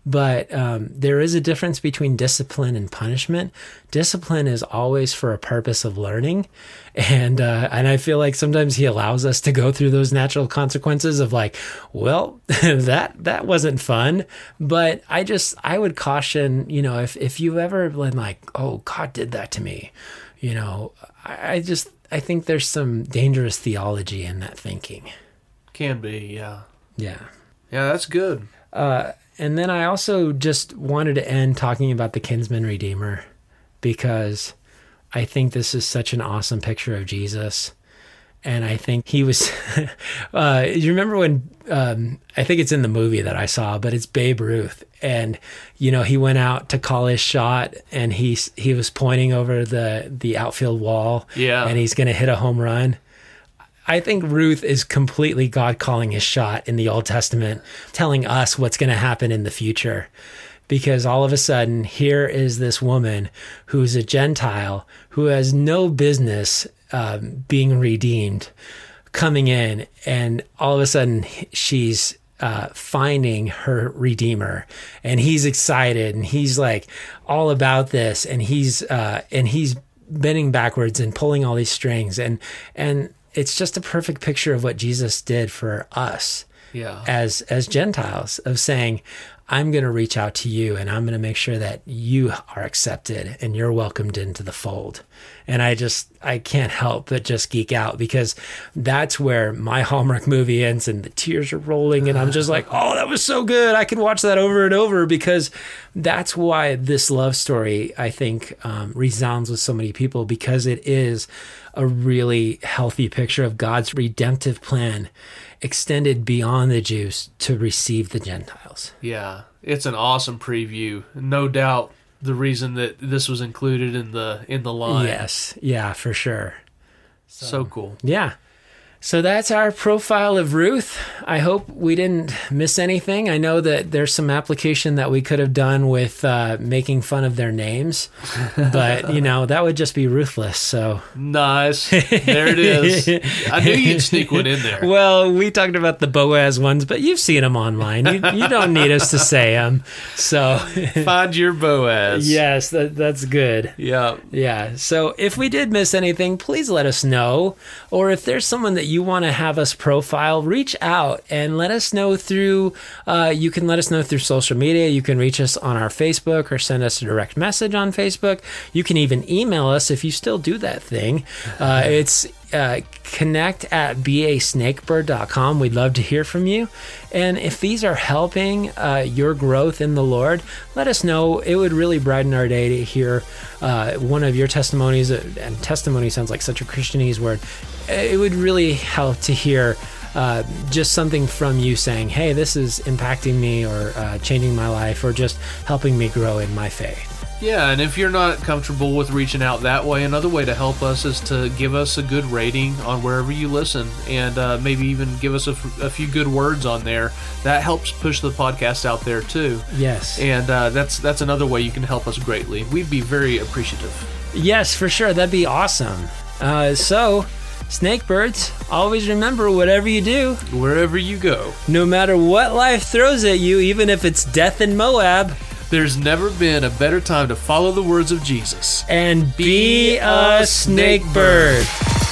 [SPEAKER 1] But um, there is a difference between discipline and punishment. Discipline is always for a purpose of learning, and uh, and I feel like sometimes he allows us to go through those natural consequences of like, well, <laughs> that that wasn't fun. But I just I would caution, you know, if if you ever been like, oh, God did that to me, you know, I, I just I think there's some dangerous theology in that thinking.
[SPEAKER 2] Can be, yeah,
[SPEAKER 1] yeah,
[SPEAKER 2] yeah. That's good.
[SPEAKER 1] Uh, and then I also just wanted to end talking about the kinsman redeemer because I think this is such an awesome picture of Jesus. And I think he was. <laughs> uh, you remember when um, I think it's in the movie that I saw, but it's Babe Ruth, and you know he went out to call his shot, and he he was pointing over the the outfield wall,
[SPEAKER 2] yeah,
[SPEAKER 1] and he's going to hit a home run. I think Ruth is completely God calling his shot in the Old Testament, telling us what's going to happen in the future. Because all of a sudden, here is this woman who's a Gentile who has no business um, being redeemed coming in, and all of a sudden, she's uh, finding her redeemer, and he's excited, and he's like all about this, and he's uh, and he's bending backwards and pulling all these strings, and and it's just a perfect picture of what Jesus did for us
[SPEAKER 2] Yeah.
[SPEAKER 1] as as Gentiles of saying, I'm going to reach out to you and I'm going to make sure that you are accepted and you're welcomed into the fold. And I just I can't help but just geek out because that's where my <laughs> Hallmark movie ends and the tears are rolling and I'm just like, "Oh, that was so good. I can watch that over and over because that's why this love story I think um, resounds with so many people because it is a really healthy picture of God's redemptive plan extended beyond the Jews to receive the Gentiles.
[SPEAKER 2] Yeah, it's an awesome preview. No doubt the reason that this was included in the in the line.
[SPEAKER 1] Yes, yeah, for sure.
[SPEAKER 2] So cool.
[SPEAKER 1] Yeah. So that's our profile of Ruth. I hope we didn't miss anything. I know that there's some application that we could have done with uh, making fun of their names, <laughs> but you know that would just be ruthless. So
[SPEAKER 2] Nice. There it is. I knew you'd sneak one in there.
[SPEAKER 1] Well, we talked about the Boaz ones, but you've seen them online. You, you don't need us to say them. So, <laughs>
[SPEAKER 2] Find your Boaz.
[SPEAKER 1] yes, that, that's good.
[SPEAKER 2] Yeah.
[SPEAKER 1] Yeah. So, if we did miss anything, please let us know. Or if there's someone that you want to have us profile, reach out and let us know through. Uh, you can let us know through social media. You can reach us on our Facebook or send us a direct message on Facebook. You can even email us if you still do that thing. <laughs> Uh, it's uh, connect at beasnakebird.com. We'd love to hear from you. And if these are helping uh, your growth in the Lord, let us know. It would really brighten our day to hear uh, one of your testimonies. uh, And testimony sounds like such a Christianese word. It would really help to hear. Uh, just something from you saying, hey, this is impacting me or uh, changing my life or just helping me grow in my faith.
[SPEAKER 2] Yeah, and if you're not comfortable with reaching out that way, another way to help us is to give us a good rating on wherever you listen, and uh, maybe even give us a, f- a few good words on there. That helps push the podcast out there too.
[SPEAKER 1] Yes.
[SPEAKER 2] And uh, that's that's another way you can help us greatly. We'd be very appreciative.
[SPEAKER 1] Yes, for sure. That'd be awesome. Uh, so, snakebirds, always remember whatever you do,
[SPEAKER 2] Wherever you go,
[SPEAKER 1] no matter what life throws at you, even if it's death in Moab,
[SPEAKER 2] there's never been a better time to follow the words of Jesus.
[SPEAKER 1] and be a snakebird.